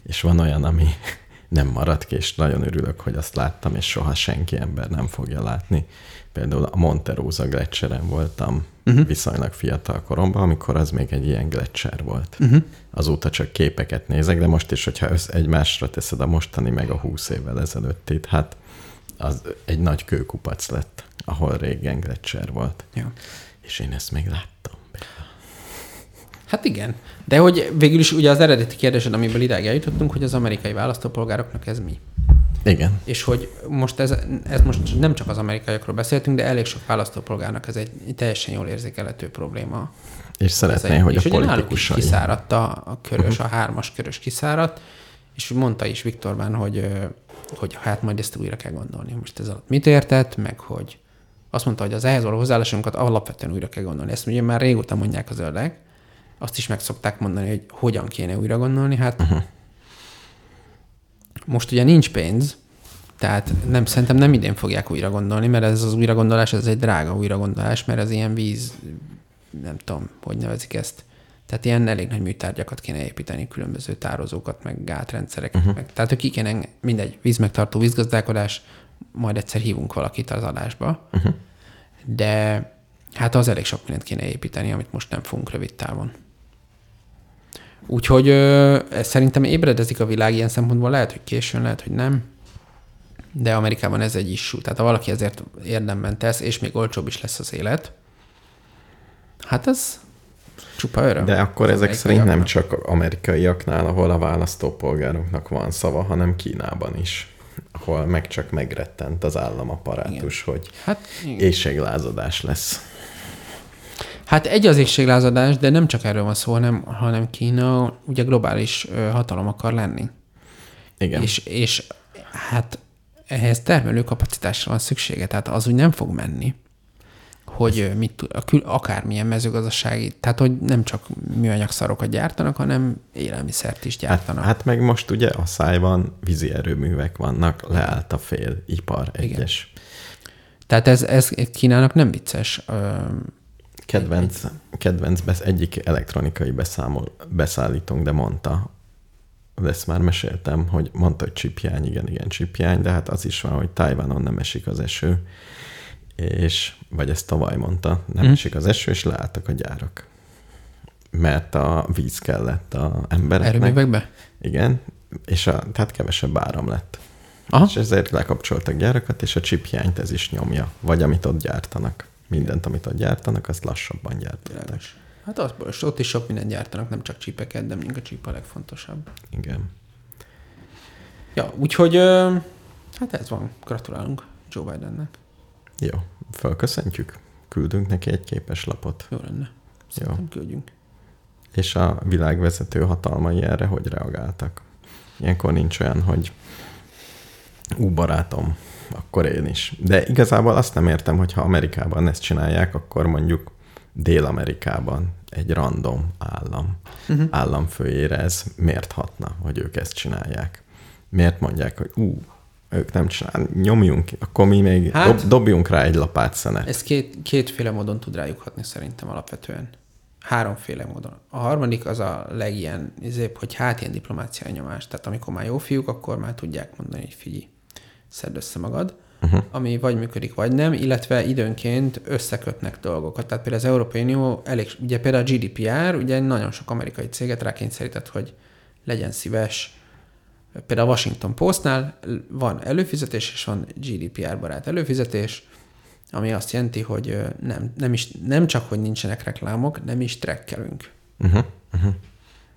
És van olyan, ami [LAUGHS] nem maradt ki, és nagyon örülök, hogy azt láttam, és soha senki ember nem fogja látni. Például a Monterosa gletscheren voltam uh-huh. viszonylag fiatal koromban, amikor az még egy ilyen gletscher volt. Uh-huh. Azóta csak képeket nézek, de most is, hogyha össz egymásra teszed a mostani meg a 20 évvel ezelőttit, hát az egy nagy kőkupac lett, ahol régen gletscher volt. Ja. És én ezt még láttam. Hát igen. De hogy végül is ugye az eredeti kérdésed, amiből idáig eljutottunk, hogy az amerikai választópolgároknak ez mi? Igen. És hogy most ez, ez most nem csak az amerikaiakról beszéltünk, de elég sok választópolgárnak ez egy teljesen jól érzékelhető probléma. És szeretné, hogy és a politikusai... kiszáradt a, a körös, uh-huh. a hármas körös kiszáradt, és mondta is Viktorbán, hogy, hogy hát majd ezt újra kell gondolni. Most ez alatt mit értett, meg hogy azt mondta, hogy az ehhez való hozzáállásunkat alapvetően újra kell gondolni. Ezt ugye már régóta mondják az zöldek, azt is meg szokták mondani, hogy hogyan kéne újra gondolni. Hát uh-huh. most ugye nincs pénz, tehát nem, szerintem nem idén fogják újra gondolni, mert ez az újra gondolás, ez egy drága újra gondolás, mert ez ilyen víz, nem tudom, hogy nevezik ezt. Tehát ilyen elég nagy műtárgyakat kéne építeni, különböző tározókat, meg gátrendszereket. Uh-huh. Meg, tehát, ki kéne, mindegy, vízmegtartó vízgazdálkodás, majd egyszer hívunk valakit az adásba. Uh-huh. De hát az elég sok mindent kéne építeni, amit most nem fogunk rövid távon. Úgyhogy ö, ez szerintem ébredezik a világ ilyen szempontból, lehet, hogy későn, lehet, hogy nem. De Amerikában ez egy issue. Tehát ha valaki ezért érdemben tesz, és még olcsóbb is lesz az élet, hát ez csupa öröm. De akkor ezek szerint nem amerikaiaknak. csak amerikaiaknál, ahol a választópolgároknak van szava, hanem Kínában is, ahol meg csak megrettent az államaparátus, Igen. hogy Hát, igen. éjséglázadás lesz. Hát egy az égséglázadás, de nem csak erről van szó, hanem, hanem Kína ugye globális hatalom akar lenni. Igen. És, és hát ehhez termelőkapacitásra van szüksége, tehát az úgy nem fog menni, hogy mit tud, akármilyen mezőgazdasági, tehát hogy nem csak műanyag szarokat gyártanak, hanem élelmiszert is Hát, gyártanak. hát meg most ugye a szájban vízi erőművek vannak, leállt a fél ipar egyes. Tehát ez, ez Kínának nem vicces. Kedvenc, kedvenc besz, egyik elektronikai beszámol, beszállítónk, de mondta, de ezt már meséltem, hogy mondta, hogy csipjány, igen, igen, csipjány, de hát az is van, hogy Tajvanon nem esik az eső, és, vagy ezt tavaly mondta, nem mm. esik az eső, és leálltak a gyárak. Mert a víz kellett a embereknek. erőművekbe? Igen, és a, tehát kevesebb áram lett. Aha. És ezért lekapcsoltak gyárakat, és a csiphiányt ez is nyomja. Vagy amit ott gyártanak. Mindent, amit ott gyártanak, azt lassabban gyártották. Hát az, és ott is sok mindent gyártanak, nem csak csípeket, de mondjuk a csíp a legfontosabb. Igen. Ja, úgyhogy hát ez van. Gratulálunk Joe Bidennek. Jó, felköszentjük. Küldünk neki egy képeslapot. Jó lenne. Szerintem küldjünk. És a világvezető hatalmai erre hogy reagáltak? Ilyenkor nincs olyan, hogy ú, barátom, akkor én is. De igazából azt nem értem, hogy ha Amerikában ezt csinálják, akkor mondjuk Dél-Amerikában egy random állam, uh-huh. államfőjére ez miért hatna, hogy ők ezt csinálják? Miért mondják, hogy ú, ők nem csinálják, nyomjunk, akkor mi még hát, dob, dobjunk rá egy lapát szenet. Ez két, kétféle módon tud rájuk hatni szerintem alapvetően. Háromféle módon. A harmadik az a legilyen, izébb, hogy hát ilyen diplomáciai nyomás. Tehát amikor már jó fiúk, akkor már tudják mondani, hogy figyelj, szedd össze magad. Uh-huh. Ami vagy működik, vagy nem, illetve időnként összekötnek dolgokat. Tehát például az Európai Unió elég, ugye például a GDPR, ugye nagyon sok amerikai céget rákényszerített, hogy legyen szíves, Például a Washington Postnál van előfizetés, és van GDPR barát előfizetés, ami azt jelenti, hogy nem, nem, is, nem csak, hogy nincsenek reklámok, nem is trekkelünk. Uh-huh. Uh-huh.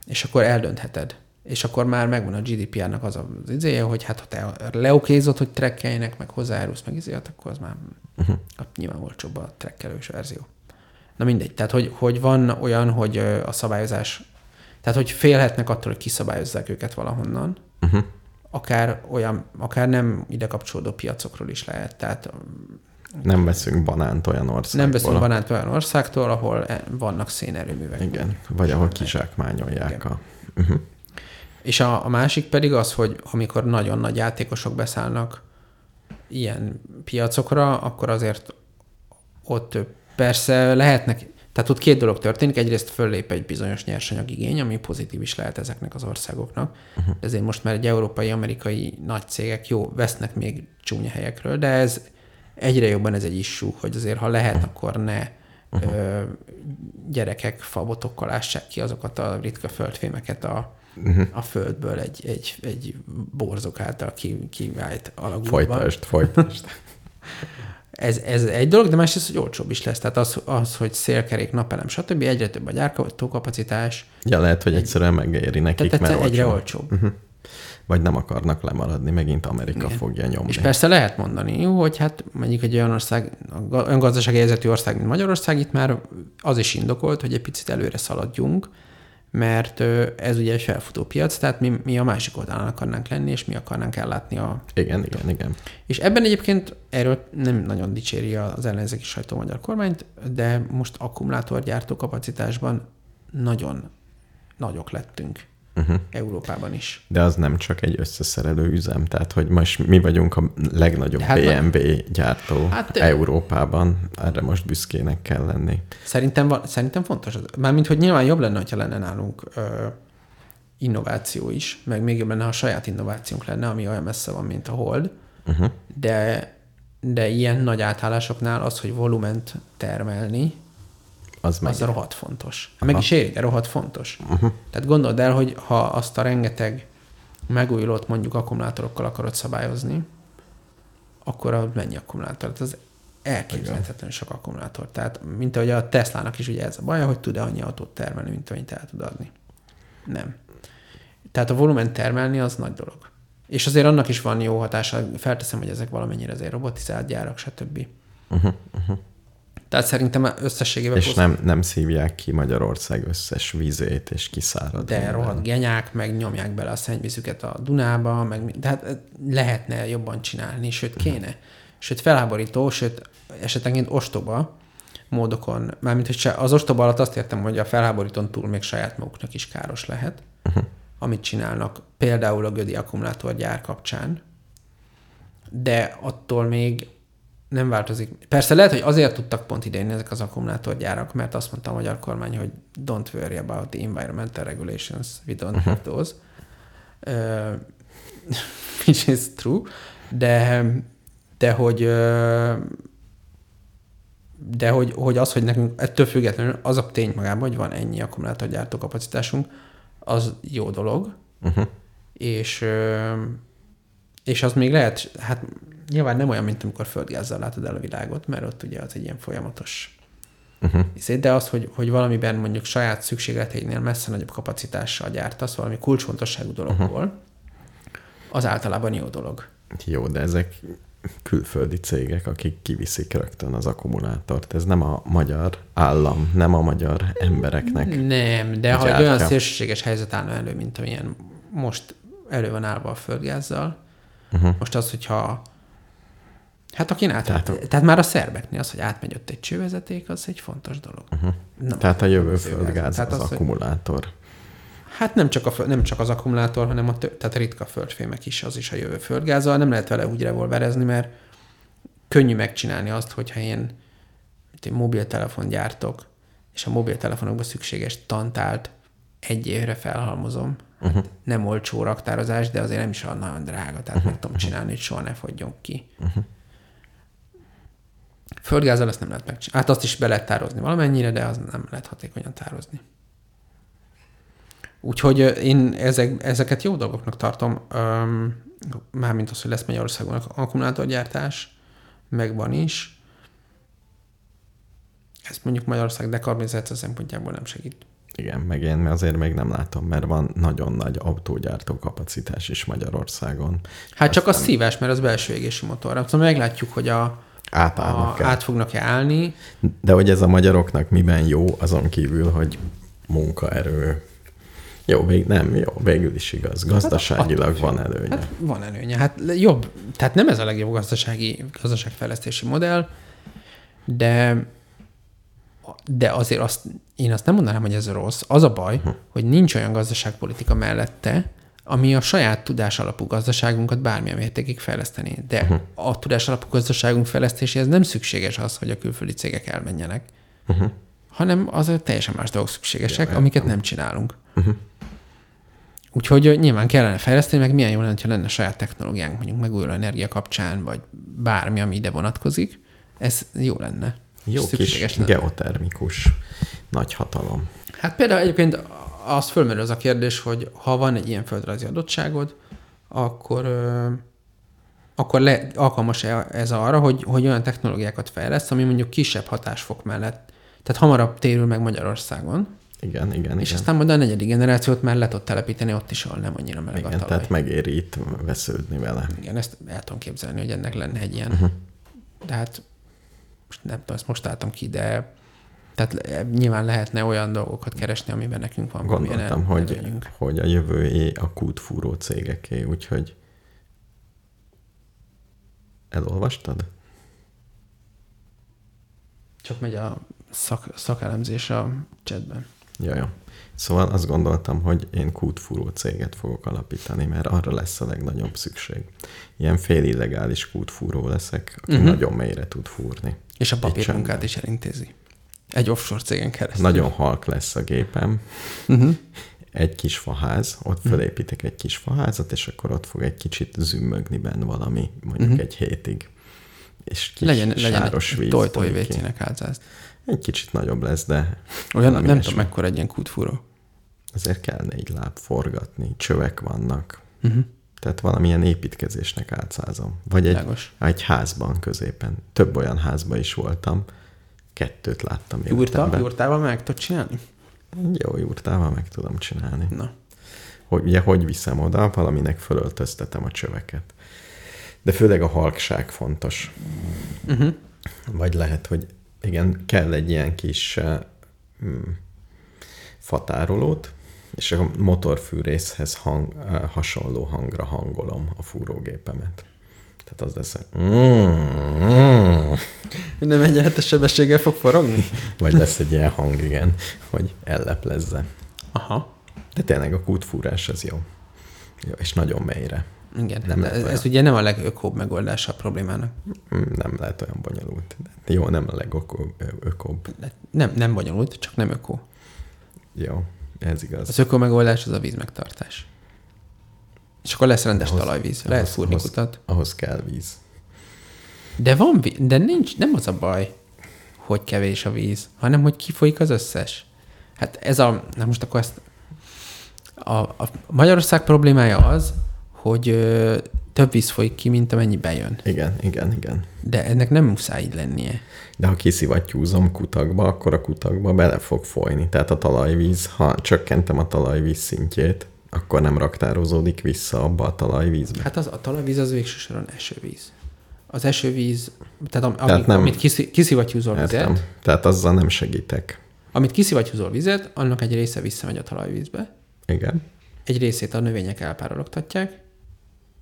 És akkor eldöntheted. És akkor már megvan a GDPR-nak az az izéje, hogy hát ha te leokézod, hogy trekkeljenek, meg hozzájárulsz, meg izéjat, akkor az már uh-huh. nyilván olcsóbb a trekkelős verzió. Na mindegy. Tehát, hogy, hogy van olyan, hogy a szabályozás, tehát, hogy félhetnek attól, hogy kiszabályozzák őket valahonnan, Uh-huh. akár olyan, akár nem ide kapcsolódó piacokról is lehet. Tehát Nem veszünk banánt olyan országból. nem beszélünk banánt olyan országtól, ahol e- vannak szénerőművek. Igen, vagy ahol kizsákmányolják Igen. a... Uh-huh. És a, a másik pedig az, hogy amikor nagyon nagy játékosok beszállnak ilyen piacokra, akkor azért ott persze lehetnek, tehát ott két dolog történik. Egyrészt föllép egy bizonyos nyersanyagigény, ami pozitív is lehet ezeknek az országoknak. Uh-huh. Ezért most már egy európai, amerikai nagy cégek jó, vesznek még csúnya helyekről, de ez egyre jobban ez egy issú, hogy azért ha lehet, akkor ne uh-huh. ö, gyerekek fabotokkal ássák ki azokat a ritka földfémeket a, uh-huh. a földből egy, egy, egy borzok által ki, kivált alagútban. Folytasd, folytasd. [LAUGHS] Ez, ez egy dolog, de másrészt, hogy olcsóbb is lesz. Tehát az, az hogy szélkerék, napelem, stb. egyre több a gyártókapacitás, Ja, lehet, hogy egyszerűen megéri nekik, tehát mert egyre olcsó. olcsóbb. Uh-huh. Vagy nem akarnak lemaradni, megint Amerika Igen. fogja nyomni. És persze lehet mondani, jó, hogy hát mondjuk egy olyan ország, olyan gazdasági helyzetű ország, mint Magyarország, itt már az is indokolt, hogy egy picit előre szaladjunk, mert ez ugye egy felfutó piac, tehát mi, mi a másik oldalán akarnánk lenni, és mi akarnánk ellátni a... Igen, igen, igen. És ebben egyébként erről nem nagyon dicséri az ellenzéki sajtó a magyar kormányt, de most akkumulátorgyártó kapacitásban nagyon nagyok lettünk Uh-huh. Európában is. De az nem csak egy összeszerelő üzem, tehát hogy most mi vagyunk a legnagyobb Hát BMW gyártó Hát, Európában, erre most büszkének kell lenni. Szerintem, va- szerintem fontos. az. Mármint, hogy nyilván jobb lenne, ha lenne nálunk ö, innováció is, meg még jobb lenne, ha a saját innovációnk lenne, ami olyan messze van, mint a Hold, Uh-huh. de, de ilyen nagy átállásoknál az, hogy volument termelni, Az meg. az rohadt fontos. Meg is éri, de rohadt fontos. Uh-huh. Tehát gondold el, hogy ha azt a rengeteg megújulót mondjuk akkumulátorokkal akarod szabályozni, akkor mennyi akkumulátor? Tehát az elképzelhetetlen sok akkumulátor. Tehát, mint ahogy a Teslának is ugye ez a baja, hogy tud-e annyi autót termelni, mint amennyit el tud adni. Nem. Tehát a volumen termelni az nagy dolog. És azért annak is van jó hatása, felteszem, hogy ezek valamennyire azért robotizált gyárak, stb. Uh-huh. Uh-huh. Tehát szerintem összességében És nem, nem szívják ki Magyarország összes vizét, és kiszárad. De minden. rohadt genyák, meg nyomják bele a szennyvízüket a Dunába, meg de hát lehetne jobban csinálni, sőt kéne. Sőt felháborító, sőt esetenként ostoba módokon, mármint hogy az ostoba alatt azt értem, hogy a felháborítón túl még saját maguknak is káros lehet, uh-huh. amit csinálnak, például a Gödi akkumulátorgyár kapcsán, de attól még nem változik. Persze lehet, hogy azért tudtak pont idejönni ezek az akkumulátorgyárak, mert azt mondta a magyar kormány, hogy don't worry about the environmental regulations, we don't uh-huh. have those. Uh, which is true. De, de hogy de hogy, hogy az, hogy nekünk ettől függetlenül az a tény magában, hogy van ennyi akkumulátorgyártó kapacitásunk, az jó dolog, Uh-huh. és, és az még lehet, hát nyilván nem olyan, mint amikor földgázzal látod el a világot, mert ott ugye az egy ilyen folyamatos Uh-huh. izé, de az, hogy, hogy valamiben mondjuk saját szükségleteidnél messze nagyobb kapacitással gyártasz valami kulcsfontosságú dologból, uh-huh. az általában jó dolog. Jó, de ezek külföldi cégek, akik kiviszik rögtön az akkumulátort. Ez nem a magyar állam, nem a magyar embereknek. Nem, de ha egy olyan szélsőséges helyzet állna elő, mint amilyen most elő van állva a földgázzal, Uh-huh. most az, hogyha Hát aki át, Tehát- tehát, már a szerbeknél az, hogy átmegy ott egy csővezeték, az egy fontos dolog. Uh-huh. Nem, Tehát a jövő az földgáz Tehát az, az, hogy- akkumulátor. Hát nem csak, a, nem csak az akkumulátor, hanem a, tö- tehát a ritka földfémek is, az is a jövő földgázzal. Nem lehet vele úgy revolverezni, mert könnyű megcsinálni azt, hogyha én, én mobiltelefon gyártok, és a mobiltelefonokban szükséges tantált egy évre felhalmozom. Uh-huh. Nem olcsó raktározás, de azért nem is olyan nagyon drága, tehát meg tudom csinálni, hogy soha ne fogjon ki. Uh-huh. Földgázzal ezt nem lehet megcsinálni. Hát azt is be lehet tározni valamennyire, de az nem lehet hatékonyan tározni. Úgyhogy én ezek, ezeket jó dolgoknak tartom, um, mármint az, hogy lesz Magyarországon akkumulátorgyártás, megvan is. Ez mondjuk Magyarország dekarbonizáció szempontjából nem segít. Igen, meg én azért még nem látom, mert van nagyon nagy autógyártó kapacitás is Magyarországon. Hát csak a szívás, mert az belső égési motor. Szóval meglátjuk, hogy a, a, át fognak-e állni. De hogy ez a magyaroknak miben jó, azon kívül, hogy munkaerő. Jó, még nem, jó, végül is igaz. Hát Gazdaságilag hát, van előnye. Hát van előnye. Hát jobb, tehát nem ez a legjobb gazdasági, gazdaságfejlesztési modell, de de azért azt, én azt nem mondanám, hogy ez rossz. Az a baj, uh-huh. hogy nincs olyan gazdaságpolitika mellette, ami a saját tudás alapú gazdaságunkat bármilyen mértékig fejleszteni. De uh-huh. a tudás alapú gazdaságunk fejlesztéséhez nem szükséges az, hogy a külföldi cégek elmenjenek, uh-huh. hanem az teljesen más dolgok szükségesek, ja, amiket nem csinálunk. Uh-huh. Úgyhogy nyilván kellene fejleszteni, meg milyen jó lenne, ha lenne saját technológiánk, mondjuk megújuló energia kapcsán, vagy bármi, ami ide vonatkozik. Ez jó lenne. Jó kis lenne. geotermikus nagy hatalom. Hát például egyébként az fölmerül az a kérdés, hogy ha van egy ilyen földrajzi adottságod, akkor, akkor le, alkalmas ez arra, hogy, hogy olyan technológiákat fejleszt, ami mondjuk kisebb hatásfok mellett, tehát hamarabb térül meg Magyarországon. Igen, igen, És igen. aztán majd a negyedik generációt már le tud telepíteni ott is, ahol nem annyira meleg igen, a talaj. tehát megéri itt vesződni vele. Igen, ezt el tudom képzelni, hogy ennek lenne egy ilyen. Uh-huh. De hát most nem tudom, ezt most álltam ki, de tehát nyilván lehetne olyan dolgokat keresni, amiben nekünk van Gondoltam, hogy, előnyünk. hogy a jövőé a kútfúró cégeké, úgyhogy elolvastad? Csak megy a szak, szakelemzés a chatben. Ja, ja. Szóval azt gondoltam, hogy én kútfúró céget fogok alapítani, mert arra lesz a legnagyobb szükség. Ilyen fél illegális kútfúró leszek, aki uh-huh. nagyon mélyre tud fúrni. És a papírmunkát is elintézi. Egy offshore cégen keresztül. Nagyon halk lesz a gépem. Uh-huh. Egy kis faház, ott mhm. fölépítek egy kis faházat, és akkor ott fog egy kicsit zümmögni benne valami, mondjuk uh-huh. egy hétig. És kis legyen, sáros legyen víz. Toj, toj vécének házázd. Egy kicsit nagyobb lesz, de... Olyan, nem esmi. tudom, mekkora egy ilyen kútfúró. Ezért kell négy láb forgatni, csövek vannak. Uh-huh. Tehát valamilyen építkezésnek átszázom. Vagy egy, egy házban középen. Több olyan házban is voltam. Kettőt láttam Jurta, Jurtával meg tudod csinálni? Jó, jurtával meg tudom csinálni. Na. Hogy, ugye, hogy viszem oda, valaminek fölöltöztetem a csöveket. De főleg a halkság fontos. Uh-huh. Vagy lehet, hogy igen, kell egy ilyen kis uh, fatárolót, és a motorfűrészhez hang, uh, hasonló hangra hangolom a fúrógépemet. Tehát az lesz, hogy mm, mm. Nem egyenletes sebességgel fog forogni? [LAUGHS] Vagy lesz egy ilyen hang, igen, hogy elleplezze. Aha. De tényleg a kútfúrás az jó. jó és nagyon mélyre. Igen, nem ez, ez ugye nem a legökóbb megoldása a problémának. Mm, nem lehet olyan bonyolult. De jó, nem a legökóbb. Nem, nem bonyolult, csak nem ökó. Jó, ez igaz. Az ökó megoldás az a vízmegtartás. És akkor lesz rendes ahhoz, talajvíz. Lehet ahhoz, fúrni ahhoz, kutat. Ahhoz kell víz. De van víz, de nincs, nem az a baj, hogy kevés a víz, hanem hogy kifolyik az összes. Hát ez a, na most akkor ezt, a, a Magyarország problémája az, hogy ö, több víz folyik ki, mint amennyi bejön. Igen, igen, igen. De ennek nem muszáj így lennie. De ha kiszivattyúzom kutakba, akkor a kutakba bele fog folyni. Tehát a talajvíz, ha csökkentem a talajvíz szintjét, akkor nem raktározódik vissza abba a talajvízbe. Hát az, a talajvíz az végső soron esővíz. Az esővíz, tehát, am, tehát amit, nem, amit kiszi, kiszivattyúzol vizet. Tehát azzal nem segítek. Amit kiszivattyúzol vizet, annak egy része visszamegy a talajvízbe. Igen. Egy részét a növények elpárologtatják,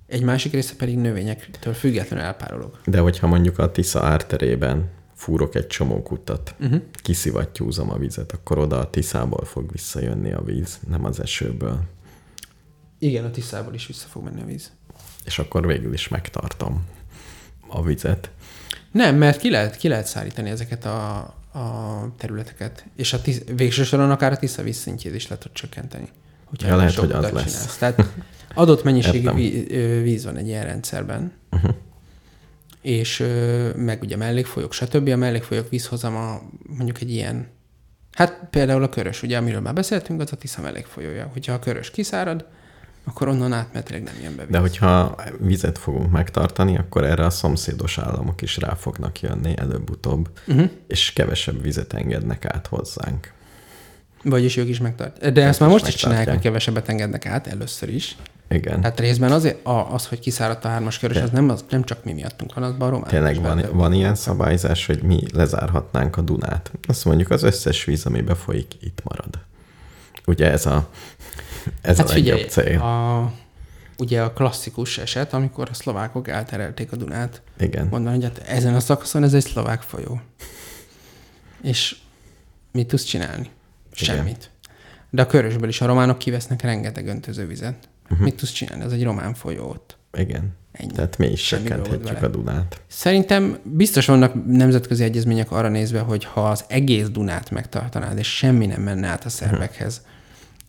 egy másik része pedig növényektől függetlenül elpárolog. De hogyha mondjuk a Tisza árterében fúrok egy csomó kutat, uh-huh. kiszivattyúzom a vizet, akkor oda a Tiszából fog visszajönni a víz, nem az esőből. Igen, a Tiszából is vissza fog menni a víz. És akkor végül is megtartom a vizet. Nem, mert ki lehet, ki lehet szállítani ezeket a, a területeket, és a tisz, végső soron akár a Tisza vízszintjét is lehet csökkenteni. Hogyha ja, lehet, hogy az lesz. Csinálsz. Tehát adott mennyiségű víz van egy ilyen rendszerben, uh-huh. és meg ugye mellékfolyók, stb. A mellékfolyók vízhozama mondjuk egy ilyen Hát például a körös, ugye, amiről már beszéltünk, az a Tisza meleg folyója. Hogyha a körös kiszárad, akkor onnan átmetileg nem jön be víz. De hogyha vizet fogunk megtartani, akkor erre a szomszédos államok is rá fognak jönni előbb-utóbb, uh-huh. és kevesebb vizet engednek át hozzánk. Vagyis ők is megtartják. De ezt már most is csinálják, hogy kevesebbet engednek át először is. Igen. Hát részben azért a, az, hogy kiszáradt a hármas körös, az nem, az nem csak mi miattunk van, az a román. Tényleg van, van ilyen szabályzás, hogy mi lezárhatnánk a Dunát. Azt mondjuk, az összes víz, ami befolyik, itt marad. Ugye ez a, ez hát a legjobb figyelj, cél. A, ugye a klasszikus eset, amikor a szlovákok elterelték a Dunát. Igen. Mondani, hogy hát ezen a szakaszon ez egy szlovák folyó. És mit tudsz csinálni? Semmit. Igen. De a körösből is a románok kivesznek rengeteg öntözővizet. Uh-huh. Mit tudsz csinálni? Ez egy román folyó ott. Igen. Ennyi. Tehát mi is csökkenthetjük a Dunát. Szerintem biztos vannak nemzetközi egyezmények arra nézve, hogy ha az egész Dunát megtartanád, és semmi nem menne át a szervekhez, uh-huh.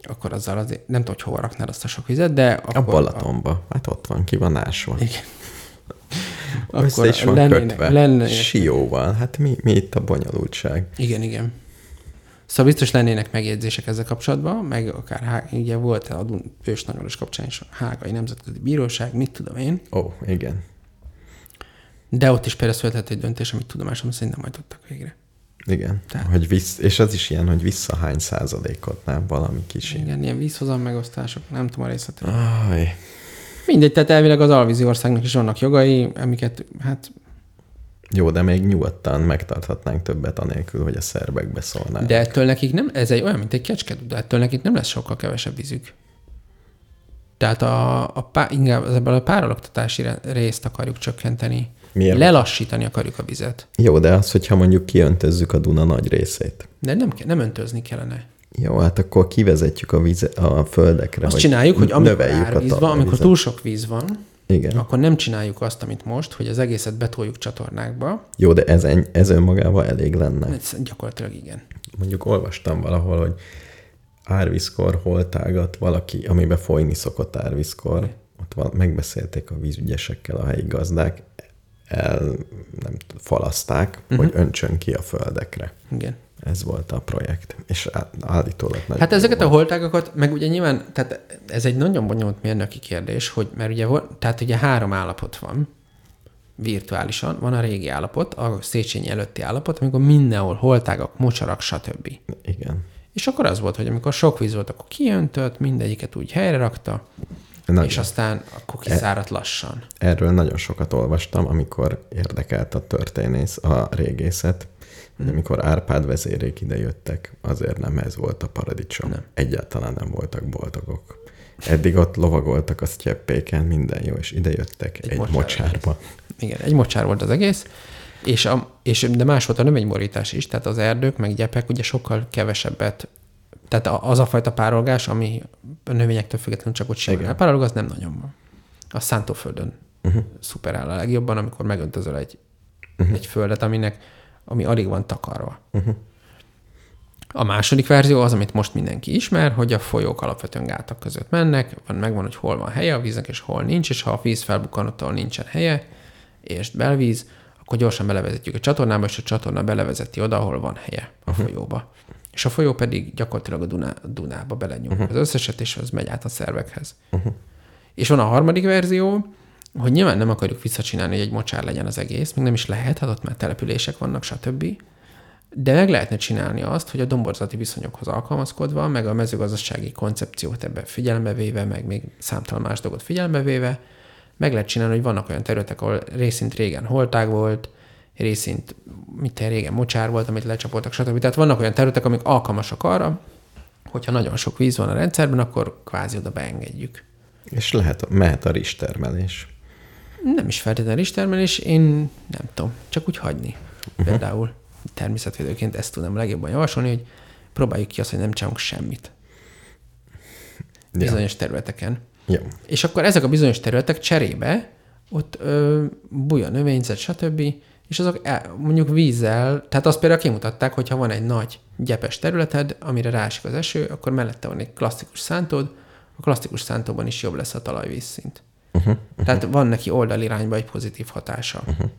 Akkor azzal azért nem tudom, hogy hova raknád azt a sok vizet, de akkor... A Balatonba. A... Hát ott van, ki van ásva. Igen. Össze is van lennének, kötve. Lennének. Sióval. Hát mi, mi itt a bonyolultság? Igen, igen. Szóval biztos lennének megjegyzések ezzel kapcsolatban, meg akár ugye volt a ősnagolás kapcsán is a Hágai Nemzetközi Bíróság, mit tudom én. Ó, oh, igen. De ott is például született egy döntés, amit tudomásom szerint nem hajtottak végre. Igen, Tehát. hogy vissz, és az is ilyen, hogy vissza hány százalékot, nem valami kis. Igen, ilyen vízhozam megosztások, nem tudom a részletet. Mindegy, tehát elvileg az alvízi országnak is vannak jogai, amiket hát jó, de még nyugodtan megtarthatnánk többet anélkül, hogy a szerbek beszólnának. De ettől nekik nem, ez egy olyan, mint egy kecskedő, de ettől nekik nem lesz sokkal kevesebb vízük. Tehát a, a pá, inkább ebből a páralaktatási részt akarjuk csökkenteni. Miért? Lelassítani akarjuk a vizet. Jó, de az, hogyha mondjuk kiöntözzük a Duna nagy részét. De nem, nem öntözni kellene. Jó, hát akkor kivezetjük a, vize, a földekre. Azt csináljuk, hogy amikor árvíz van, amikor túl sok víz van, igen. akkor nem csináljuk azt, amit most, hogy az egészet betoljuk csatornákba. Jó, de ez, ez önmagában elég lenne. Ez gyakorlatilag igen. Mondjuk olvastam valahol, hogy árvízkor holtágat valaki, amiben folyni szokott árvízkor, okay. ott megbeszélték a vízügyesekkel a helyi gazdák, el nem falaszták, uh-huh. hogy öntsön ki a földekre. Igen. Ez volt a projekt, és állítólag nagy. Hát ezeket volt. a holtágakat, meg ugye nyilván, tehát ez egy nagyon bonyolult mérnöki kérdés, hogy mert ugye, tehát ugye három állapot van, virtuálisan. Van a régi állapot, a Széchenyi előtti állapot, amikor mindenhol holtágak, mocsarak, stb. Igen. És akkor az volt, hogy amikor sok víz volt, akkor kiöntött, mindegyiket úgy helyre rakta, nagyon. és aztán akkor kiszáradt lassan. Erről nagyon sokat olvastam, amikor érdekelt a történész, a régészet, hogy amikor Árpád vezérék ide jöttek, azért nem ez volt a paradicsom. Nem. Egyáltalán nem voltak boldogok. Eddig ott lovagoltak a sztyeppéken, minden jó, és ide jöttek egy, egy mocsár mocsárba. Igen, egy mocsár volt az egész, és, a, és de más volt a növényborítás is, tehát az erdők, meg gyepek ugye sokkal kevesebbet, tehát az a fajta párolgás, ami a növényektől függetlenül csak ott simán elpárolog, az nem nagyon van. A szántóföldön uh-huh. szuper áll a legjobban, amikor megöntözöl egy, uh-huh. egy földet, aminek ami alig van takarva. Uh-huh. A második verzió az, amit most mindenki ismer, hogy a folyók alapvetően gátak között mennek, van, megvan, hogy hol van helye a víznek, és hol nincs, és ha a víz felbukkanottal nincsen helye, és belvíz, akkor gyorsan belevezetjük a csatornába, és a csatorna belevezeti oda, ahol van helye a uh-huh. folyóba. És a folyó pedig gyakorlatilag a Duná, Dunába belenyom uh-huh. az összeset, és az megy át a szervekhez. Uh-huh. És van a harmadik verzió, hogy nyilván nem akarjuk visszacsinálni, hogy egy mocsár legyen az egész, még nem is lehet, hát ott már települések vannak, stb. De meg lehetne csinálni azt, hogy a domborzati viszonyokhoz alkalmazkodva, meg a mezőgazdasági koncepciót ebbe figyelembe véve, meg még számtalan más dolgot figyelembe véve, meg lehet csinálni, hogy vannak olyan területek, ahol részint régen holtág volt, részint mit régen mocsár volt, amit lecsapoltak, stb. Tehát vannak olyan területek, amik alkalmasak arra, hogyha nagyon sok víz van a rendszerben, akkor kvázi oda beengedjük. És lehet, mehet a rizstermelés. Nem is feltétlenül rizstermelés, én nem tudom, csak úgy hagyni. Uh-huh. Például természetvédőként ezt tudom legjobban javasolni, hogy próbáljuk ki azt, hogy nem csinálunk semmit. Bizonyos ja. területeken. Ja. És akkor ezek a bizonyos területek cserébe, ott ö, buja növényzet, stb., és azok el, mondjuk vízzel, tehát azt például kimutatták, hogy ha van egy nagy gyepes területed, amire rásik az eső, akkor mellette van egy klasszikus szántód, a klasszikus szántóban is jobb lesz a talajvízszint. Uh-huh, uh-huh. Tehát van neki oldalirányba egy pozitív hatása. Uh-huh.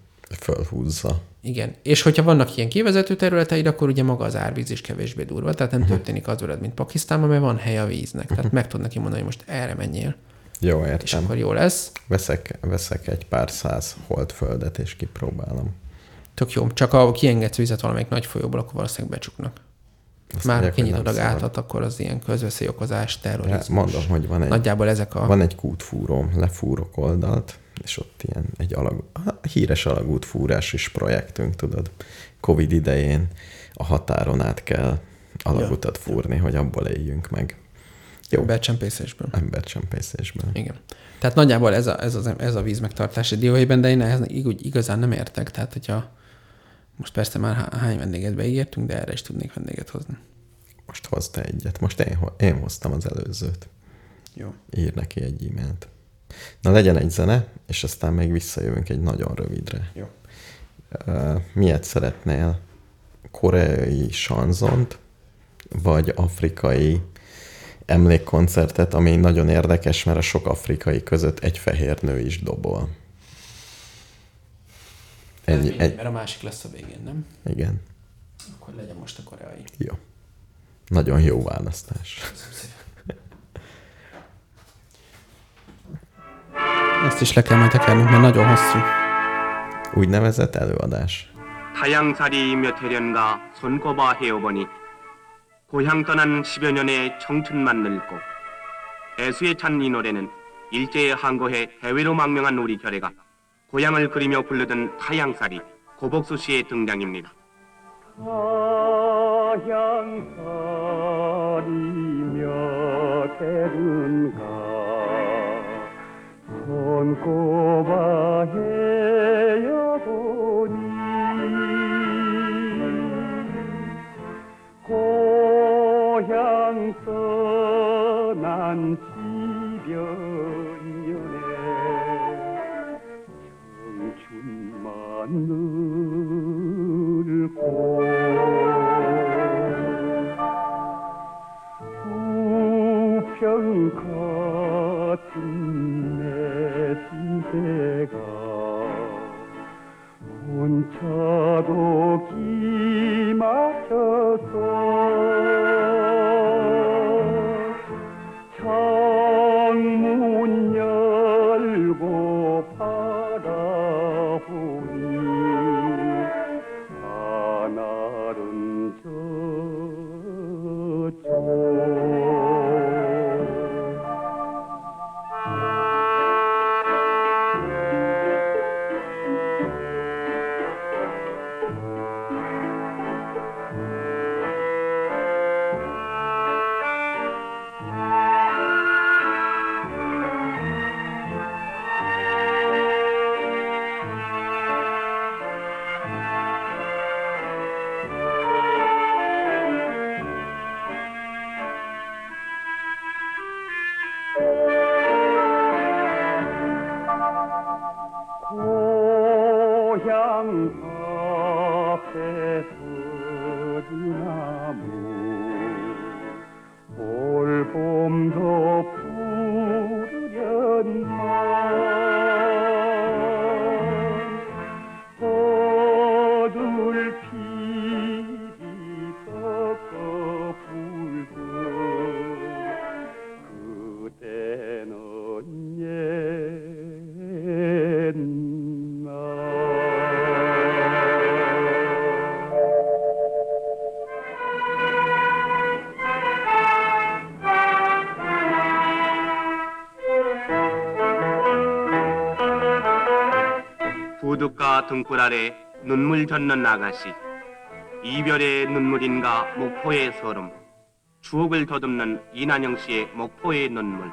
Fölhúzza. Igen. És hogyha vannak ilyen kivezető területeid, akkor ugye maga az árvíz is kevésbé durva. Tehát nem történik az veled, mint Pakisztánban, mert van hely a víznek. Tehát meg tudnak neki mondani, hogy most erre menjél. Jó, És értem. akkor jó lesz. Veszek, veszek egy pár száz holdföldet, és kipróbálom. Tök jó. Csak ha kiengedsz vizet valamelyik nagy folyóból, akkor valószínűleg becsuknak. Azt Már mondják, kinyitod a szabad. gátat, akkor az ilyen közveszélyokozás, Ja, terrorizmus. mondom, hogy van egy, Nagyjából ezek a... van egy kútfúróm, lefúrok oldalt, és ott ilyen egy alag, híres alagútfúrás is projektünk, tudod. Covid idején a határon át kell alagutat fúrni, hogy abból éljünk meg. Jó, Becsempészésből. embercsempészésben. Igen. Tehát nagyjából ez a, ez, az, ez a víz megtartási dióhéjban, de én ehhez úgy igazán nem értek. Tehát, hogyha most persze már há- hány vendéget beígértünk, de erre is tudnék vendéget hozni. Most hozta egyet. Most én, én hoztam az előzőt. Jó. Ír neki egy e-mailt. Na legyen egy zene, és aztán még visszajövünk egy nagyon rövidre. Jó. Uh, miért szeretnél? Koreai sanzont, vagy afrikai emlékkoncertet, ami nagyon érdekes, mert a sok afrikai között egy fehér nő is dobol. Ennyi, egy, Mert a másik lesz a végén, nem? igen, Akkor legyen most a koreai. jó. Nagyon jó választás. Ezt is le kell majd tekernünk, mert nagyon hosszú. Úgynevezett előadás. 타양살이이며 대련가 손꼽아 해오보니 고향 떠난 10여 년의 청춘만 늙고 애수에 찬 이 노래는 일제에 항거해 해외로 망명한 우리 결애가 고향을 그리며 부르던 타양살이 고복수 씨의 등장입니다. 타양살이며 대른가 손꼽아 해 and. 등불 아래 눈물 젖는 아가씨 이별의 눈물인가 목포의 서름 추억을 더듬는 이난영 씨의 목포의 눈물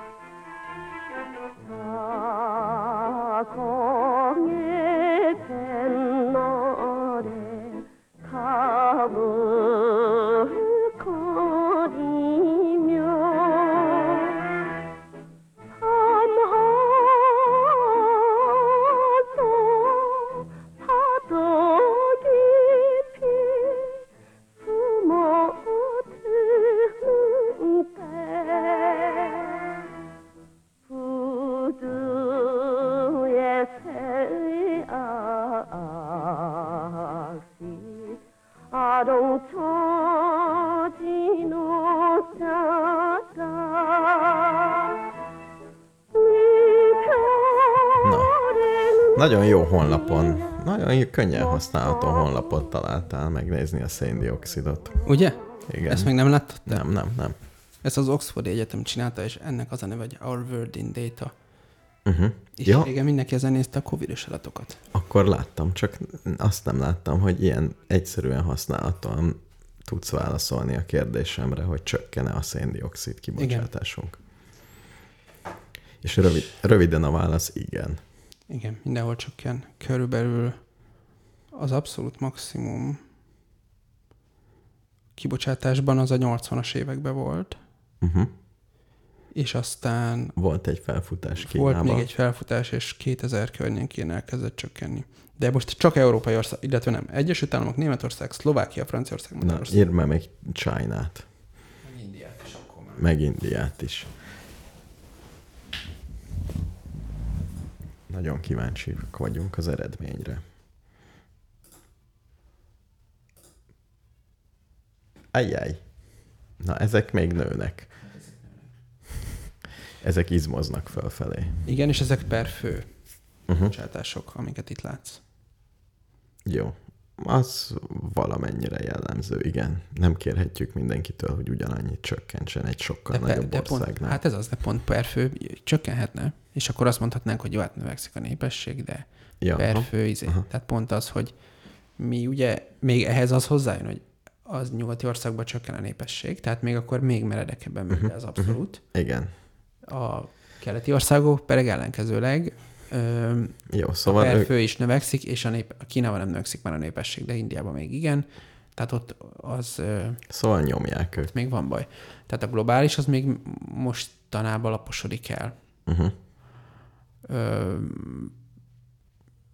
honlapon, nagyon könnyen használható honlapot találtál megnézni a széndiokszidot. Ugye? Igen. Ezt még nem láttad? te? Nem, nem, nem. Ezt az Oxford Egyetem csinálta, és ennek az a neve, hogy Our World in Data. Uh-huh. És Ja, régen mindenki ezen nézte a Covid-os adatokat. akkor láttam, csak azt nem láttam, hogy ilyen egyszerűen használhatóan tudsz válaszolni a kérdésemre, hogy csökkene a széndiokszid kibocsátásunk. És rövid, röviden a válasz igen. Igen, mindenhol csökken. Körülbelül az abszolút maximum kibocsátásban az a 80-as években volt, Uh-huh. és aztán Volt egy felfutás Volt Kínában. még egy felfutás, és 2000 környékén elkezdett csökkenni. De most csak európai ország, illetve nem. Egyesült Államok, Németország, Szlovákia, Franciaország, Na, Magyarország. írd meg még China-t, Indiát is akkor már. meg Indiát is. Nagyon kíváncsiak vagyunk az eredményre. Ajjaj. Na, ezek még nőnek. Ezek izmoznak fölfelé. Igen, és ezek per fő Uh-huh. bocsátások, amiket itt látsz. Jó. Az valamennyire jellemző, igen. Nem kérhetjük mindenkitől, hogy ugyanannyit csökkentsen egy sokkal De, nagyobb de pont, országnál. hát ez az, de pont per fő csökkenhetne, és akkor azt mondhatnánk, hogy jó, hát növekszik a népesség, de ja, per aha. fő izé. aha. Tehát pont az, hogy mi ugye, még ehhez az hozzájön, hogy az nyugati országban csökken a népesség, tehát még akkor még meredekebben megy Mhm, az abszolút. Igen. A keleti országok pedig ellenkezőleg ö, Jó, szóval a ők, perfő is növekszik, és a, nép, a Kínában nem növekszik már a népesség, de Indiában még igen. Tehát ott az szóval nyomják ők. még van baj. Tehát a globális az még mostanában laposodik el. Uh-huh. Ö,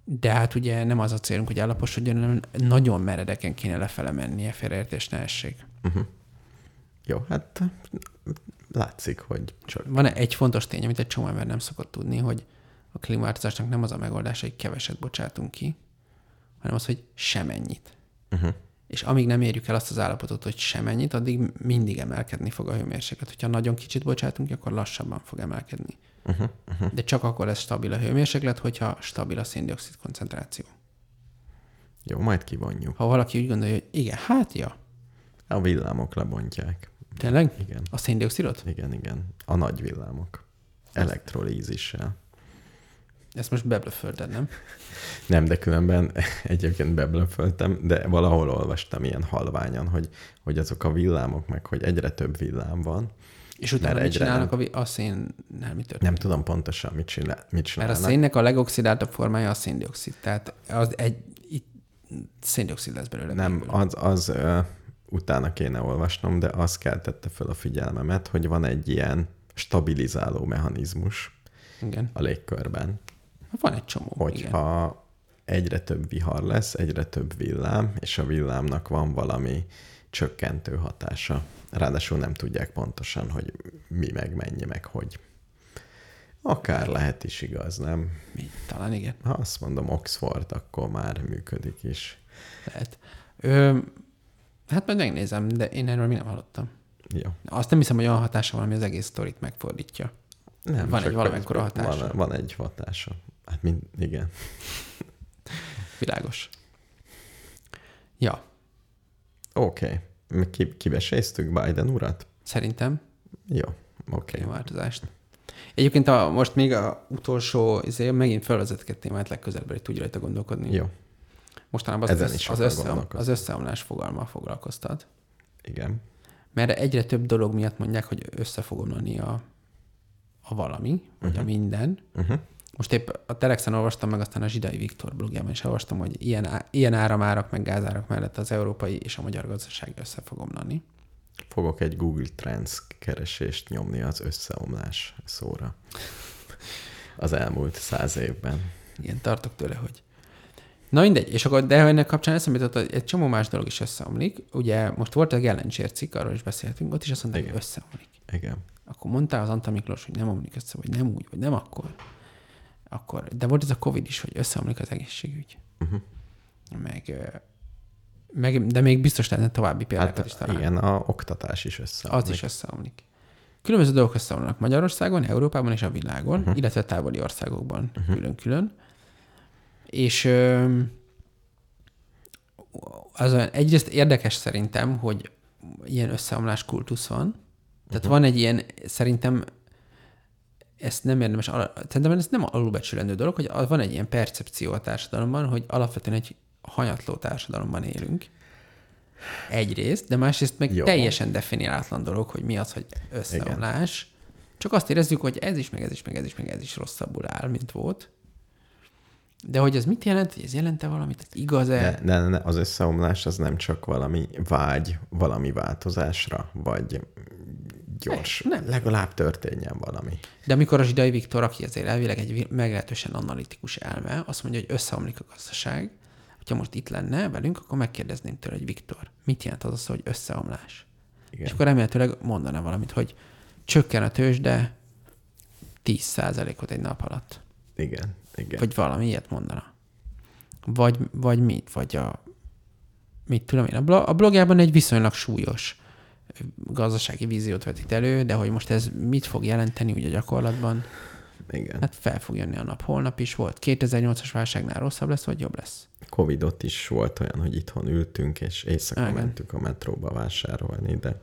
de hát ugye nem az a célunk, hogy ellaposodjon, hanem nagyon meredeken kéne lefele mennie, félreértés ne essék. Jó, hát látszik, hogy csak. Van egy fontos tény, amit egy csomó ember nem szokott tudni, hogy a klímaváltozásnak nem az a megoldás, hogy keveset bocsátunk ki, hanem az, hogy semennyit. Uh-huh. És amíg nem érjük el azt az állapotot, hogy semennyit, addig mindig emelkedni fog a hőmérséklet. Hogyha nagyon kicsit bocsátunk ki, akkor lassabban fog emelkedni. Uh-huh. Uh-huh. De csak akkor lesz stabil a hőmérséklet, hogyha stabil a széndiokszid koncentráció. Jó, majd kivonjuk. Ha valaki úgy gondolja, hogy igen, hát ja, A villámok lebontják. tényleg? Igen. A széndiokszidot? Igen, igen. A nagy villámok. Elektrolízissel. Ezt most beblöfölded, nem? Nem, de különben [LAUGHS] egyébként beblöföltem, de valahol olvastam ilyen halványan, hogy, hogy azok a villámok, meg hogy egyre több villám van. És utána Mert mit csinálnak nem. a, szénnel? Mi történik? Nem tudom pontosan, mit, csinál, mit Mert csinálnak. a szénnek a legoxidáltabb formája a széndiokszid. Tehát az egy itt széndiokszid lesz belőle. Nem, végül. az, az ö, utána kéne olvasnom, de az keltette fel a figyelmemet, hogy van egy ilyen stabilizáló mechanizmus Igen. a légkörben, Van egy csomó. igen. hogyha egyre több vihar lesz, egyre több villám, és a villámnak van valami csökkentő hatása. Ráadásul nem tudják pontosan, hogy mi meg mennyi, meg hogy. Akár lehet is igaz, nem? Mi? Talán igen. Ha azt mondom Oxford, akkor már működik is. Lehet. Ö, hát majd megnézem, de én erről mi nem hallottam. Jó. Azt nem hiszem, hogy olyan hatása van, ami az egész sztorit megfordítja. Nem, Van egy valamekkora hatása. Van, van egy hatása. Hát mind, igen. Világos. Ja, Oké. Okay. Ki, kiveséztük Biden urat? szerintem Jó, oké. Okay. változást. Egyébként a, most még a utolsó, izé, megint felvezetek egy témát legközelebb, hogy tudj rajta gondolkodni. Jó, Mostanában Ezen az, is az, sokat össze, gondolkozom. az összeomlás fogalma foglalkoztat. igen. Mert egyre több dolog miatt mondják, hogy össze fog omlani a, a valami, vagy a minden. Uh-huh. Most épp a Telexen olvastam meg, aztán a Zsidai Viktor blogjában is olvastam, hogy ilyen, á- ilyen áramárak meg gázárak mellett az európai és a magyar gazdaság össze fog omlani. Fogok egy Google Trends keresést nyomni az összeomlás szóra. Az elmúlt száz évben. Igen, tartok tőle, hogy... Na mindegy, és akkor, de ennek kapcsán eszembe jutott, hogy egy csomó más dolog is összeomlik. Ugye most volt egy Gellencsér cikk, arról is beszéltünk, ott is azt hogy Igen. összeomlik. Igen. Akkor mondta az Antal Miklós, hogy nem omlik össze, vagy nem úgy, vagy nem akkor. Akkor. De volt ez a Covid is, hogy összeomlik az egészségügy. Uh-huh. Meg, meg, de még biztos lehetne további példákat is Hát találni. igen, a oktatás is összeomlik. Az is összeomlik. Különböző dolgok összeomlanak Magyarországon, Európában és a világon, uh-huh. illetve távoli országokban uh-huh. külön-külön. És az olyan- egyrészt érdekes szerintem, hogy ilyen összeomlás kultusz van. Tehát van egy ilyen, szerintem ezt nem érdemes, szerintem ez nem alulbecsülendő dolog, hogy van egy ilyen percepció a társadalomban, hogy alapvetően egy hanyatló társadalomban élünk. Egyrészt, de másrészt meg Jó. Teljesen definiálatlan dolog, hogy mi az, hogy összeomlás. Igen. Csak azt érezzük, hogy ez is, meg ez is, meg ez is, meg ez is rosszabbul áll, mint volt. De hogy ez mit jelent, hogy ez jelente valamit, ez igaz-e? De, de, de az összeomlás az nem csak valami vágy valami változásra, vagy gyors. Nem. Legalább történjen valami. De amikor a Zsidai Viktor, aki azért elvileg egy meglehetősen analitikus elme, azt mondja, hogy összeomlik a gazdaság, hogyha most itt lenne velünk, akkor megkérdezném tőle, hogy Viktor, mit jelent az az, hogy összeomlás? Igen. És akkor remélhetőleg mondaná valamit, hogy csökken a tőzsde 10%-ot egy nap alatt. Igen, igen. Vagy valami ilyet mondana. Vagy, vagy mit? Vagy a... Mit tudom én? A, blo- a blogjában egy viszonylag súlyos gazdasági víziót vetít elő, de hogy most ez mit fog jelenteni ugye gyakorlatban, igen. hát fel fog jönni a nap. Holnap is volt. 2008-as válságnál rosszabb lesz, vagy jobb lesz? Covidot is volt olyan, hogy itthon ültünk, és éjszaka Igen. mentünk a metróba vásárolni, de...